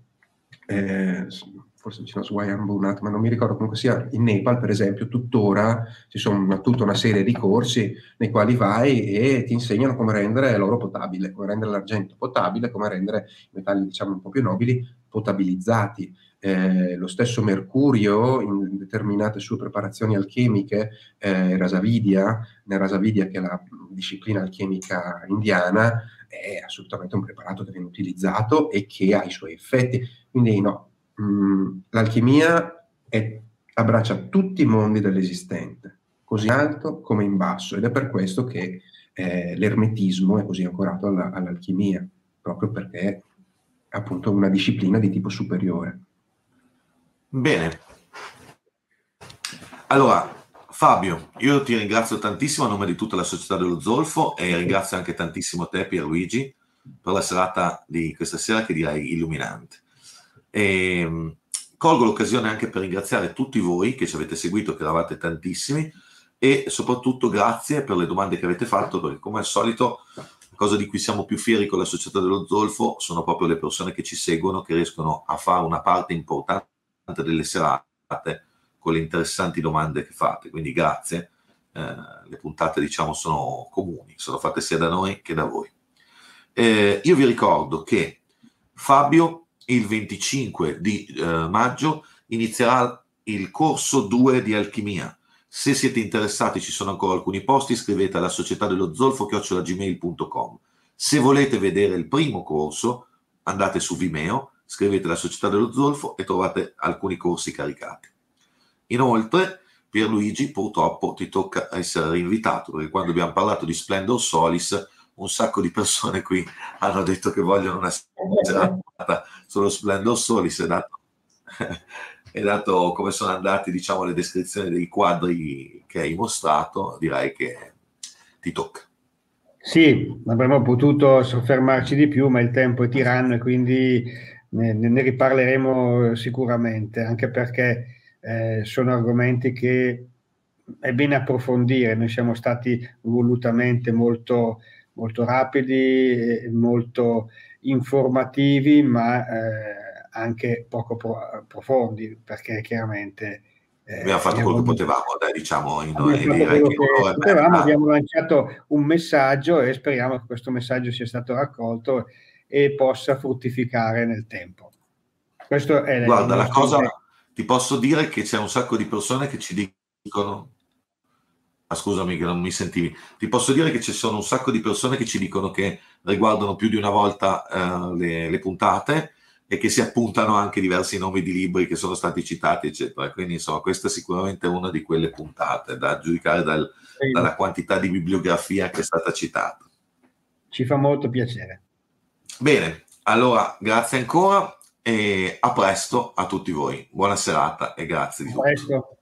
eh, forse vicino a Swayambunat, ma non mi ricordo comunque sia, in Nepal per esempio tuttora ci sono tutta una serie di corsi nei quali vai e ti insegnano come rendere l'oro potabile, come rendere l'argento potabile, come rendere i metalli diciamo un po' più nobili potabilizzati. Eh, lo stesso mercurio in determinate sue preparazioni alchemiche, eh, Rasavidia, nel Rasavidia che è la disciplina alchemica indiana, è assolutamente un preparato che viene utilizzato e che ha i suoi effetti. Quindi no, mm, l'alchimia è, abbraccia tutti i mondi dell'esistente, così in alto come in basso, ed è per questo che eh, l'ermetismo è così ancorato alla, all'alchimia, proprio perché è appunto una disciplina di tipo superiore. Bene. Allora, Fabio, io ti ringrazio tantissimo a nome di tutta la società dello Zolfo e ringrazio anche tantissimo te Pierluigi per la serata di questa sera che direi illuminante. E, ehm, colgo l'occasione anche per ringraziare tutti voi che ci avete seguito, che eravate tantissimi e soprattutto grazie per le domande che avete fatto perché come al solito la cosa di cui siamo più fieri con la società dello Zolfo sono proprio le persone che ci seguono, che riescono a fare una parte importante delle serate con le interessanti domande che fate. Quindi grazie. Eh, le puntate diciamo sono comuni, sono fatte sia da noi che da voi. Eh, io vi ricordo che Fabio il 25 di eh, maggio inizierà il corso 2 di alchimia. Se siete interessati, ci sono ancora alcuni posti, scrivete alla società dello zolfo chiocciolagmail.com. Se volete vedere il primo corso, andate su Vimeo, scrivete la società dello zolfo e trovate alcuni corsi caricati. Inoltre, Pierluigi, purtroppo ti tocca essere rinvitato, perché quando abbiamo parlato di Splendor Solis, un sacco di persone qui hanno detto che vogliono una serata sullo Splendor Solis, è dato, è dato come sono andate diciamo, le descrizioni dei quadri che hai mostrato, direi che ti tocca. Sì, avremmo potuto soffermarci di più, ma il tempo è tiranno e quindi ne, ne riparleremo sicuramente, anche perché eh, sono argomenti che è bene approfondire. Noi siamo stati volutamente molto, molto rapidi, molto informativi, ma eh, anche poco pro- profondi, perché chiaramente... Eh, abbiamo fatto quello che potevamo, dai, diciamo, in, abbiamo, che potevamo, abbiamo lanciato un messaggio e speriamo che questo messaggio sia stato raccolto e possa fruttificare nel tempo. Questo è Guarda, la cosa, ti posso dire che c'è un sacco di persone che ci dicono Ah, scusami che non mi sentivi. Ti posso dire che ci sono un sacco di persone che ci dicono che riguardano più di una volta uh, le, le, puntate e che si appuntano anche diversi nomi di libri che sono stati citati, eccetera. Quindi, insomma, questa è sicuramente una di quelle puntate, da giudicare dal, dalla quantità di bibliografia che è stata citata. Ci fa molto piacere. Bene, allora grazie ancora e a presto a tutti voi. Buona serata e grazie di tutto.